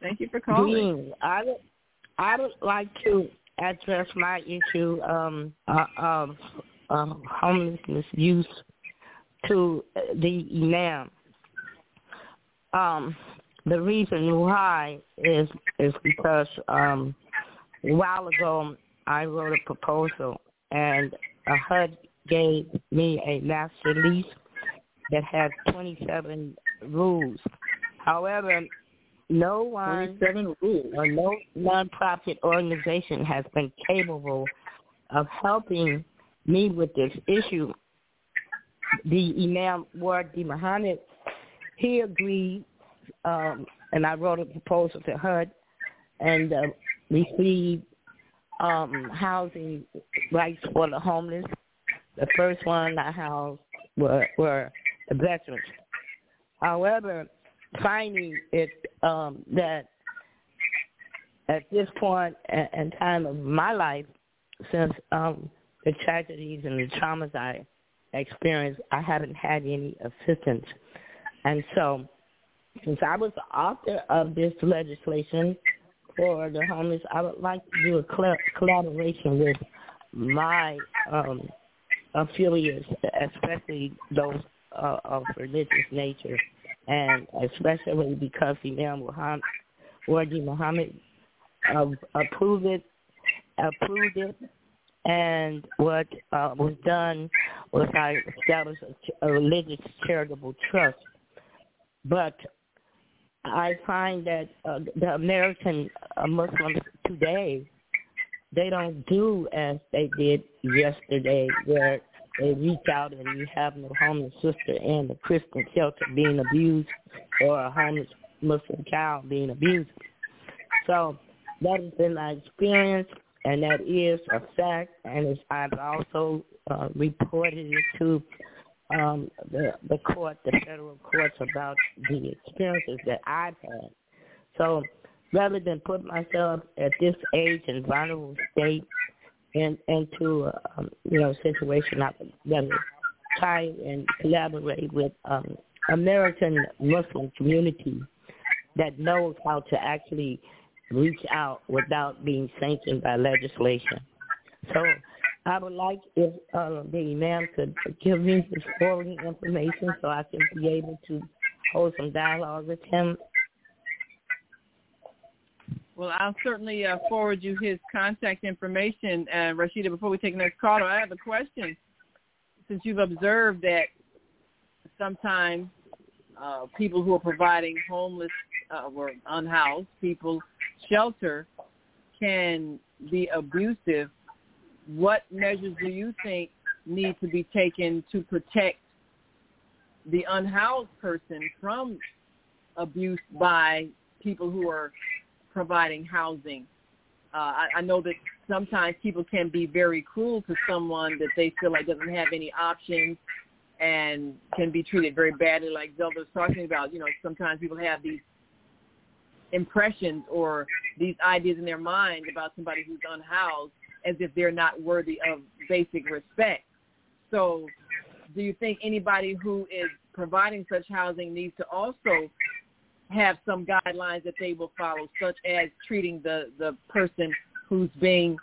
Thank you for calling. Greetings. I would, I would like to address my issue um, uh, of uh, homelessness use to the imam. Um, the reason why is is because um, a while ago I wrote a proposal and a HUD gave me a master lease that had 27 rules. However, no one 27 rules. or no nonprofit organization has been capable of helping me with this issue. The Imam Ward D. Muhammad, he agreed, um, and I wrote a proposal to HUD and uh, received um, housing rights for the homeless. The first one I housed were, were the veterans. However, finding it um, that at this point in time of my life, since um, the tragedies and the traumas I experienced, I haven't had any assistance. And so, since I was the author of this legislation for the homeless, I would like to do a collaboration with my um, affiliates, especially those uh, of religious nature, and especially because Imam Muhammad, Wardi Muhammad uh, approved it, approved it, and what uh, was done was I established a, a religious charitable trust. But I find that uh, the American uh, Muslims today they don't do as they did yesterday, where they reach out and you have no homeless sister in the Christian shelter being abused or a homeless Muslim child being abused. So that has been my experience, and that is a fact. And I've also uh, reported it to um, the the court, the federal courts, about the experiences that I've had. So rather than put myself at this age and vulnerable state in, into a um, you know situation, I would rather try and collaborate with um, American Muslim community that knows how to actually reach out without being sanctioned by legislation. So I would like if uh, the imam could give me his forwarding information so I can be able to hold some dialogue with him well, I'll certainly uh, forward you his contact information, uh, Rashida. Before we take the next caller, I have a question. Since you've observed that sometimes uh, people who are providing homeless uh, or unhoused. People shelter can be abusive, what measures do you think need to be taken to protect the unhoused person from abuse by people who are providing housing. Uh, I, I know that sometimes people can be very cruel to someone that they feel like doesn't have any options and can be treated very badly like Zelda was talking about. You know, sometimes people have these impressions or these ideas in their mind about somebody who's unhoused as if they're not worthy of basic respect. So do you think anybody who is providing such housing needs to also have some guidelines that they will follow, such as treating the the person who's being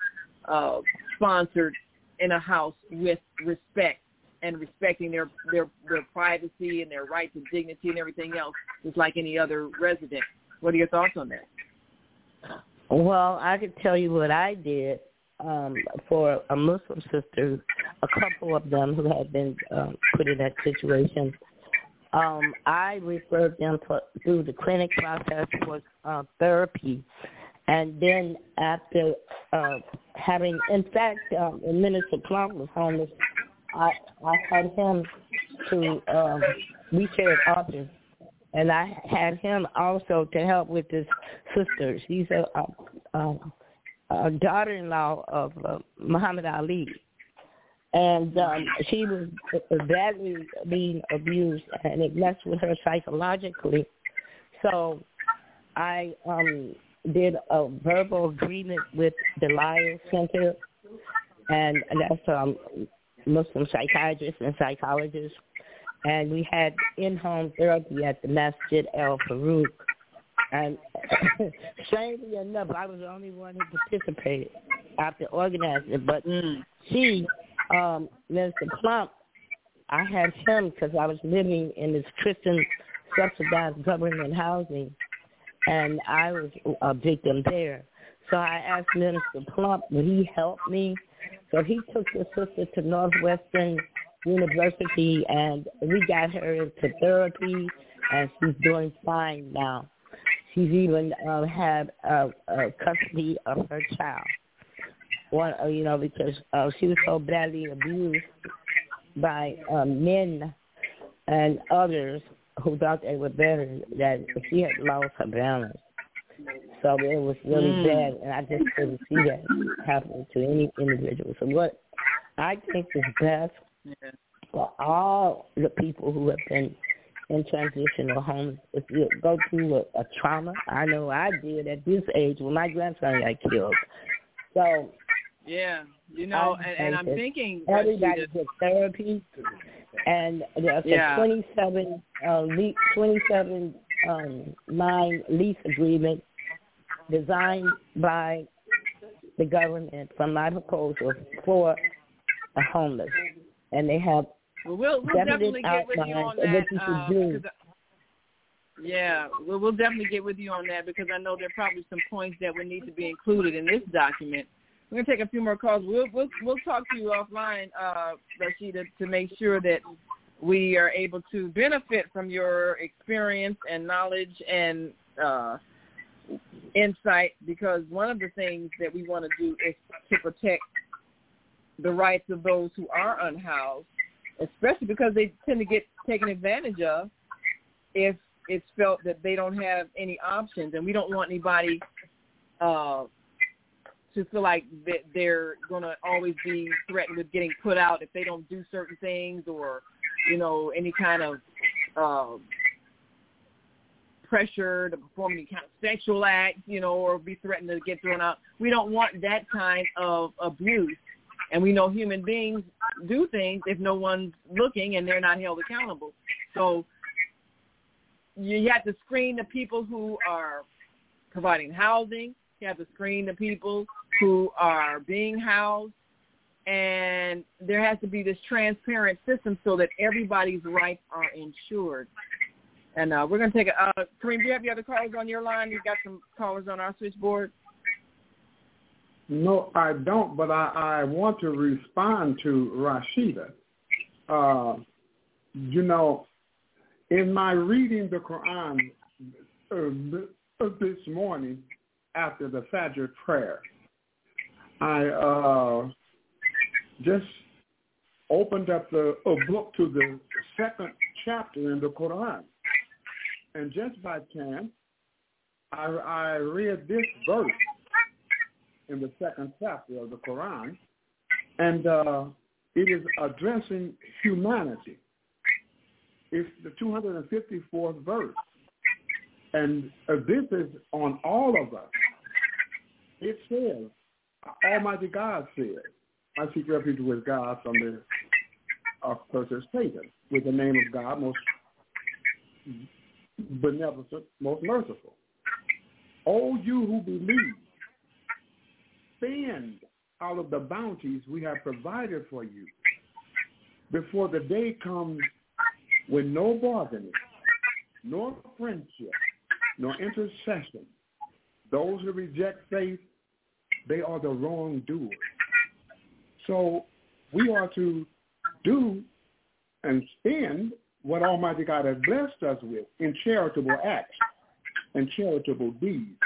uh, sponsored in a house with respect and respecting their their their privacy and their right to dignity and everything else, just like any other resident. What are your thoughts on that? Well, I could tell you what I did um, for a Muslim sister, a couple of them who had been um, put in that situation um, I referred them to, through the clinic process for uh, therapy. And then after uh, having, in fact, um, Minister Plump was homeless, I, I had him to, um, we shared office, and I had him also to help with his sister. She's a, a, a, daughter-in-law of uh, Muhammad Ali and um, she was badly being abused, and it messed with her psychologically. So I um, did a verbal agreement with the Liar Center, and that's um, Muslim psychiatrists and psychologists, and we had in-home therapy at the Masjid Al Farouk. And <coughs> strangely enough, I was the only one who participated after organizing it. But mm. she um, Mr. Plump, I had him because I was living in this Christian subsidized government housing, and I was a victim there. So I asked Minister Plump, would he help me? So he took the sister to Northwestern University, and we got her into therapy, and she's doing fine now. She's even uh, had uh, uh, custody of her child one, uh, you know, because uh, she was so badly abused by um, men and others who thought they were better that she had lost her balance. So it was really mm. bad, and I just couldn't see that happening to any individual. So what I think is best yeah. for all the people who have been in transitional homes. If you go through a, a trauma, I know I did at this age when my grandson got killed. So yeah, you know, and, and I'm thinking everybody Rashida, gets therapy, and there's Yeah. a 27 uh, le- 27 um, line lease agreement designed by the government from my proposal for the homeless, and they have well, we'll, we'll definite definitely get with you on outlines of what that. you should uh, do. I- yeah, we'll, we'll definitely get with you on that because I know there are probably some points that would need to be included in this document. We're gonna take a few more calls. We'll we'll we'll talk to you offline, uh, Rashida, to make sure that we are able to benefit from your experience and knowledge and uh, insight. Because one of the things that we want to do is to protect the rights of those who are unhoused, especially because they tend to get taken advantage of if it's felt that they don't have any options, and we don't want anybody uh, to feel like that they're going to always be threatened with getting put out if they don't do certain things, or you know any kind of uh, pressure to perform any kind of sexual act, you know, or be threatened to get thrown out. We don't want that kind of abuse. And we know human beings do things if no one's looking and they're not held accountable. So you have to screen the people who are providing housing. You have to screen the people who are being housed. And there has to be this transparent system so that everybody's rights are ensured. And uh, we're going to take a, uh, Kareem, do you have the other callers on your line? You've got some callers on our switchboard. No, I don't, but I, I want to respond to Rashida. Uh, you know, in my reading the Quran uh, this morning after the Fajr prayer, I uh, just opened up the a book to the second chapter in the Quran, and just by chance, I, I read this verse in the second chapter of the Quran, and uh, it is addressing humanity. It's the 254th verse, and uh, this is on all of us. It says, Almighty God says, I seek refuge with God from the of curses Satan, with the name of God, most beneficent, most merciful. O you who believe, spend out of the bounties we have provided for you before the day comes when no bargaining, nor friendship, nor intercession. Those who reject faith, they are the wrongdoers. So we are to do and spend what Almighty God has blessed us with in charitable acts and charitable deeds.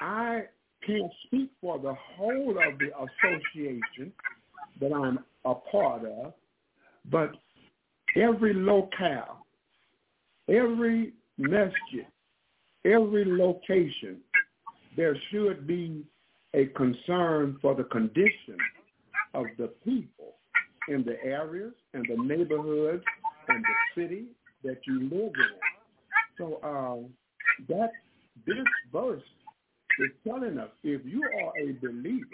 I can't speak for the whole of the association that I'm a part of, but every locale, every masjid, every location, there should be a concern for the condition of the people in the areas and the neighborhoods and the city that you live in. So uh, that this verse is telling us if you are a believer,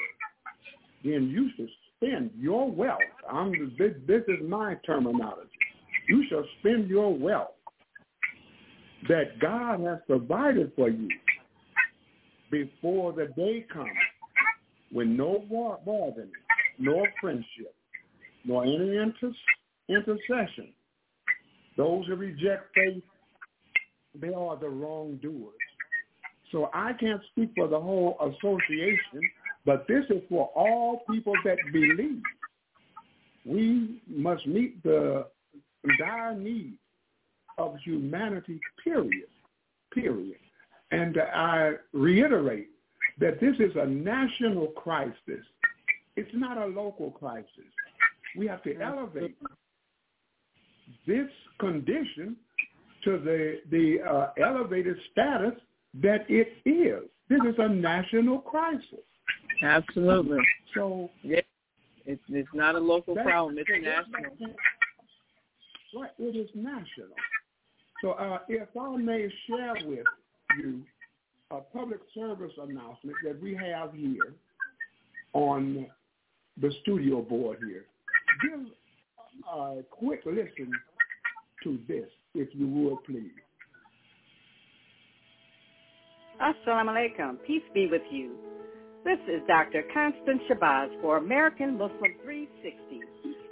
then you should spend your wealth. I'm, this, this is my terminology. You shall spend your wealth that God has provided for you before the day comes when no bargaining, nor friendship, nor any inter- intercession. Those who reject faith, they are the wrongdoers. So I can't speak for the whole association, but this is for all people that believe. We must meet the dire need of humanity, period, period. And I reiterate that this is a national crisis. It's not a local crisis. We have to elevate this condition to the, the uh, elevated status that it is. This is a national crisis. Absolutely. So yeah, it's it's not a local that- problem. It's national. Right, it is national. So uh, if I may share with you a public service announcement that we have here on the studio board here. Give a quick listen to this, if you would, please. Assalamu alaikum. Peace be with you. This is Dr. Constance Shabazz for American Muslim 360,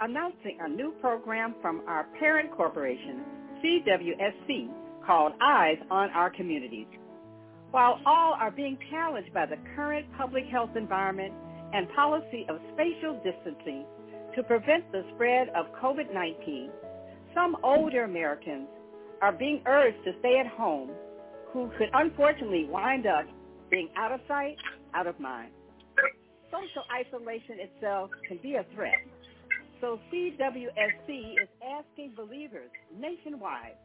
announcing a new program from our parent corporation, CWSC, called Eyes on Our Communities. While all are being challenged by the current public health environment and policy of spatial distancing to prevent the spread of COVID-19, some older Americans are being urged to stay at home who could unfortunately wind up being out of sight, out of mind. Social isolation itself can be a threat. So CWSC is asking believers nationwide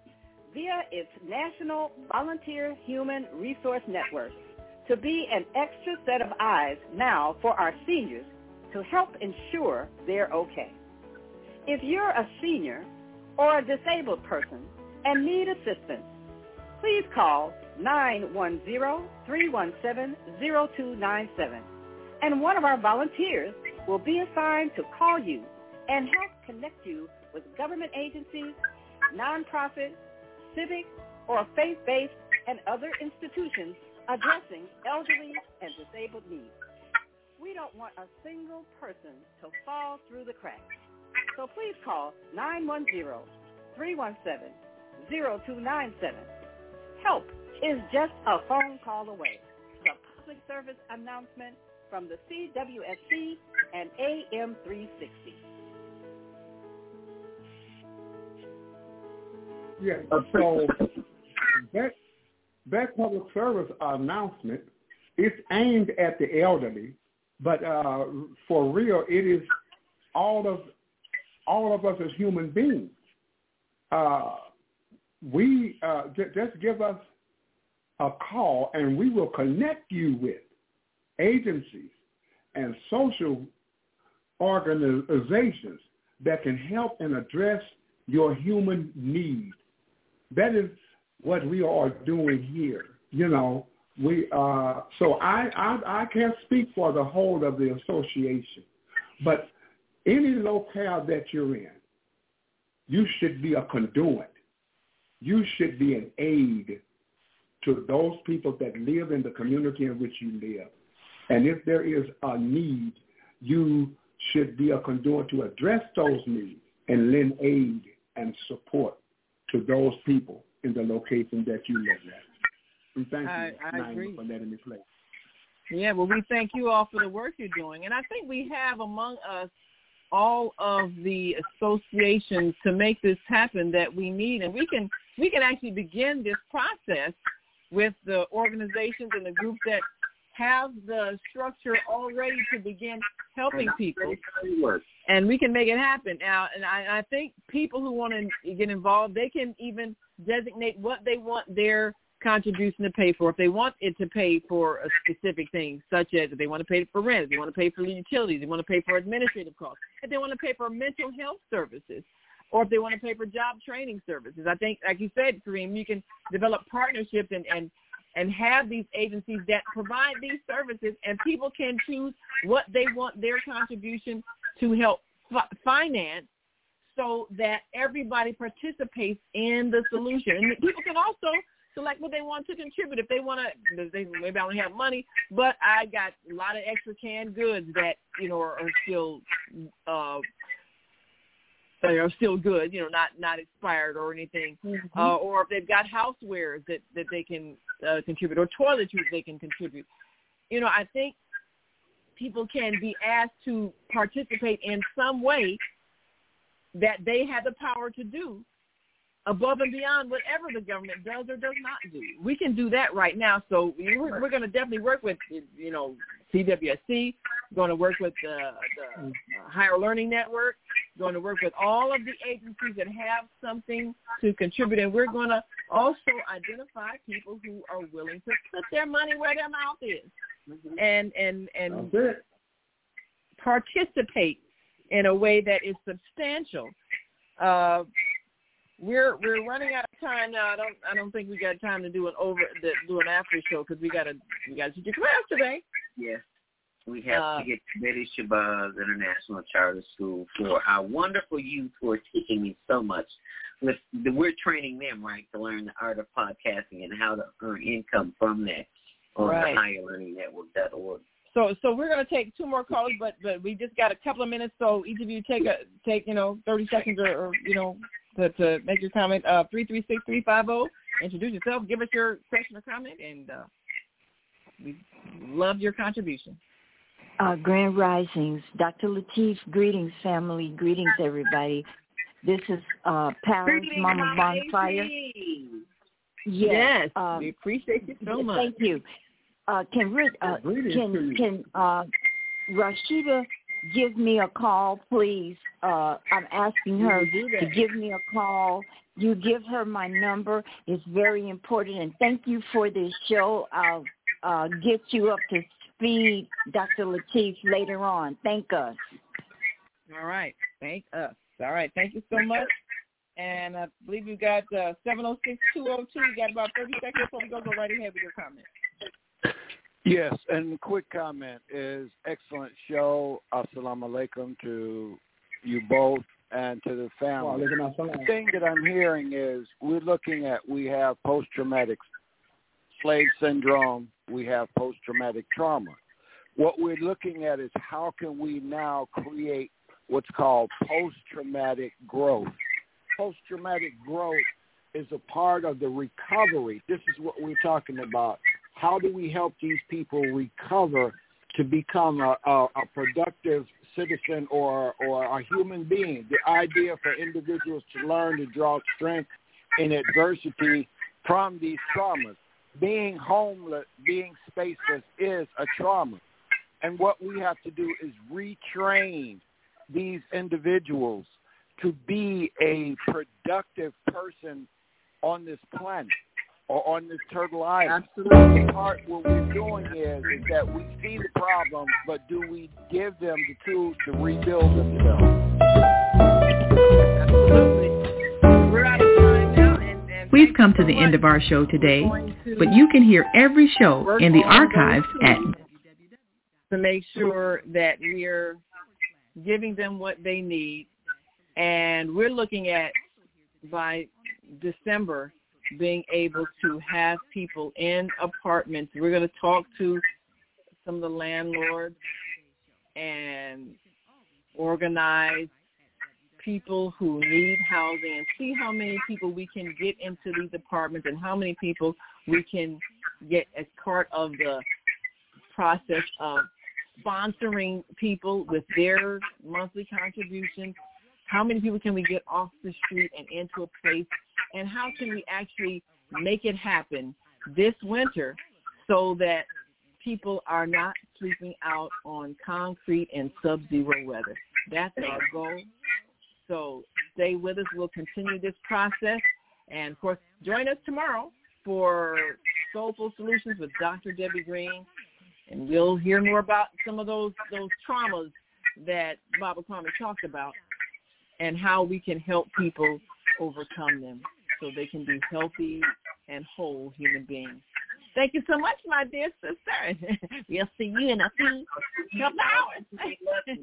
via its National Volunteer Human Resource Network to be an extra set of eyes now for our seniors to help ensure they're okay. If you're a senior or a disabled person and need assistance, please call 910-317-0297 and one of our volunteers will be assigned to call you and help connect you with government agencies, nonprofits, civic, or faith-based and other institutions addressing elderly and disabled needs. We don't want a single person to fall through the cracks. So please call 910-317-0297. Help is just a phone call away. The public service announcement from the CWSC and AM 360. Yeah, so that that public service announcement is aimed at the elderly, but uh, for real, it is all of all of us as human beings. Uh, we uh, j- just give us a call, and we will connect you with agencies and social organizations that can help and address your human needs. That is what we are doing here. You know, we uh, so I, I I can't speak for the whole of the association, but any locale that you're in, you should be a conduit. You should be an aid to those people that live in the community in which you live. And if there is a need, you should be a conduit to address those needs and lend aid and support to those people in the location that you live at. We thank I, you, I agree. for letting me play. Yeah, well, we thank you all for the work you're doing, and I think we have among us all of the associations to make this happen that we need, and we can we can actually begin this process with the organizations and the groups that have the structure already to begin helping people. and we can make it happen. Now and I, I think people who want to get involved they can even designate what they want their contribution to pay for if they want it to pay for a specific thing such as if they want to pay for rent if they want to pay for utilities they want to pay for administrative costs if they want to pay for mental health services or if they want to pay for job training services i think like you said kareem you can develop partnerships and and and have these agencies that provide these services and people can choose what they want their contribution to help finance so that everybody participates in the solution. And people can also select what they want to contribute. If they want to, they, maybe I don't have money, but I got a lot of extra canned goods that, you know, are, are still uh, they are still good, you know, not not expired or anything, Mm-hmm. uh, or if they've got housewares that that they can uh, contribute or toiletries they can contribute. You know, I think people can be asked to participate in some way that they have the power to do above and beyond whatever the government does or does not do. We can do that right now. So we're, we're going to definitely work with, you know, CWSC, going to work with the, the Higher Learning Network, going to work with all of the agencies that have something to contribute. And we're going to also identify people who are willing to put their money where their mouth is and, and, and participate in a way that is substantial. Uh, we're we're running out of time now. I don't. I don't think we got time to do an over the, do an after show because we got to we got to a class today. Yes. We have Uh, to get Betty Shabazz International Charter School for our wonderful youth who are teaching me so much. With the, we're training them right to learn the art of podcasting and how to earn income from that on Right. the Higher Learning Network.org. So so we're gonna take two more calls, but but we just got a couple of minutes. So each of you take a take you know thirty seconds or, or you know to, to make your comment. Uh, three three six three five zero. Introduce yourself. Give us your question or comment, and uh, we love your contribution. Uh, Grand Risings, Dr. Latif, greetings, family, greetings, everybody. This is uh, Paris Mama Bonfire. Yes, um, we appreciate you so much. Thank you. Uh, can Ri- uh, Greetings can can uh, Rashida give me a call, please? Uh, I'm asking her to give me a call. You give her my number. It's very important, and thank you for this show. I'll uh, get you up to speed, Dr. Latif, later on. Thank us. All right. Thank us. All right. Thank you so much. And I believe you got uh, 706-202. You got about 30 seconds before we go. Go right ahead with your comment. Yes, and quick comment is excellent show. Assalamu alaikum to you both and to the family. The thing that I'm hearing is we're looking at we have post traumatic slave syndrome, we have post traumatic trauma. What we're looking at is how can we now create what's called post traumatic growth. Post traumatic growth is a part of the recovery. This is what we're talking about. How do we help these people recover to become a, a, a productive citizen or or a human being? The idea for individuals to learn to draw strength in adversity from these traumas. Being homeless, being spaceless is a trauma. And what we have to do is retrain these individuals to be a productive person on this planet or on this turtle island. Absolutely. The part what we're doing is, is that we see the problem, but do we give them the tools to rebuild themselves? Absolutely. We're out of time now. And, and We've come to the end of our show today, We're going to but you can hear every show in the work on those archives at to make sure that we're giving them what they need. And we're looking at by December being able to have people in apartments. We're going to talk to some of the landlords and organize people who need housing and see how many people we can get into these apartments and how many people we can get as part of the process of sponsoring people with their monthly contributions. How many people can we get off the street and into a place? And how can we actually make it happen this winter so that people are not sleeping out on concrete in sub-zero weather? That's our goal. So stay with us. We'll continue this process. And, of course, join us tomorrow for Soulful Solutions with Dr. Debbie Green. And we'll hear more about some of those those traumas that Baba Kwame talked about and how we can help people overcome them so they can be healthy and whole human beings. Thank you so much, my dear sister. <laughs> we'll see you in a few couple hours. Be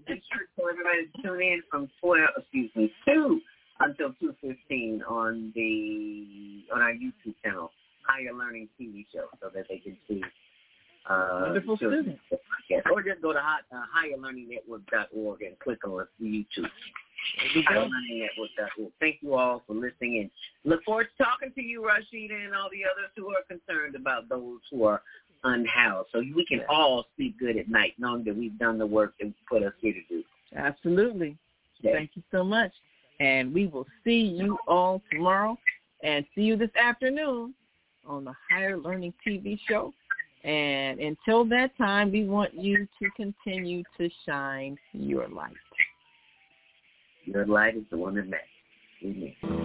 sure for everybody to tune in from twelve, excuse me, two until two fifteen on the on our YouTube channel, Higher Learning TV Show, so that they can see. Uh, Wonderful. Yes, or just go to hot, uh, higherlearningnetwork.org and click on YouTube. Higherlearningnetwork.org. Thank you all for listening and look forward to talking to you, Rashida, and all the others who are concerned about those who are unhoused. So we can all sleep good at night knowing that we've done the work that put us here to do. Absolutely. Yes. Thank you so much. And we will see you all tomorrow and see you this afternoon on the Higher Learning TV show. And until that time, we want you to continue to shine your light. Your light is the one that matters. Amen.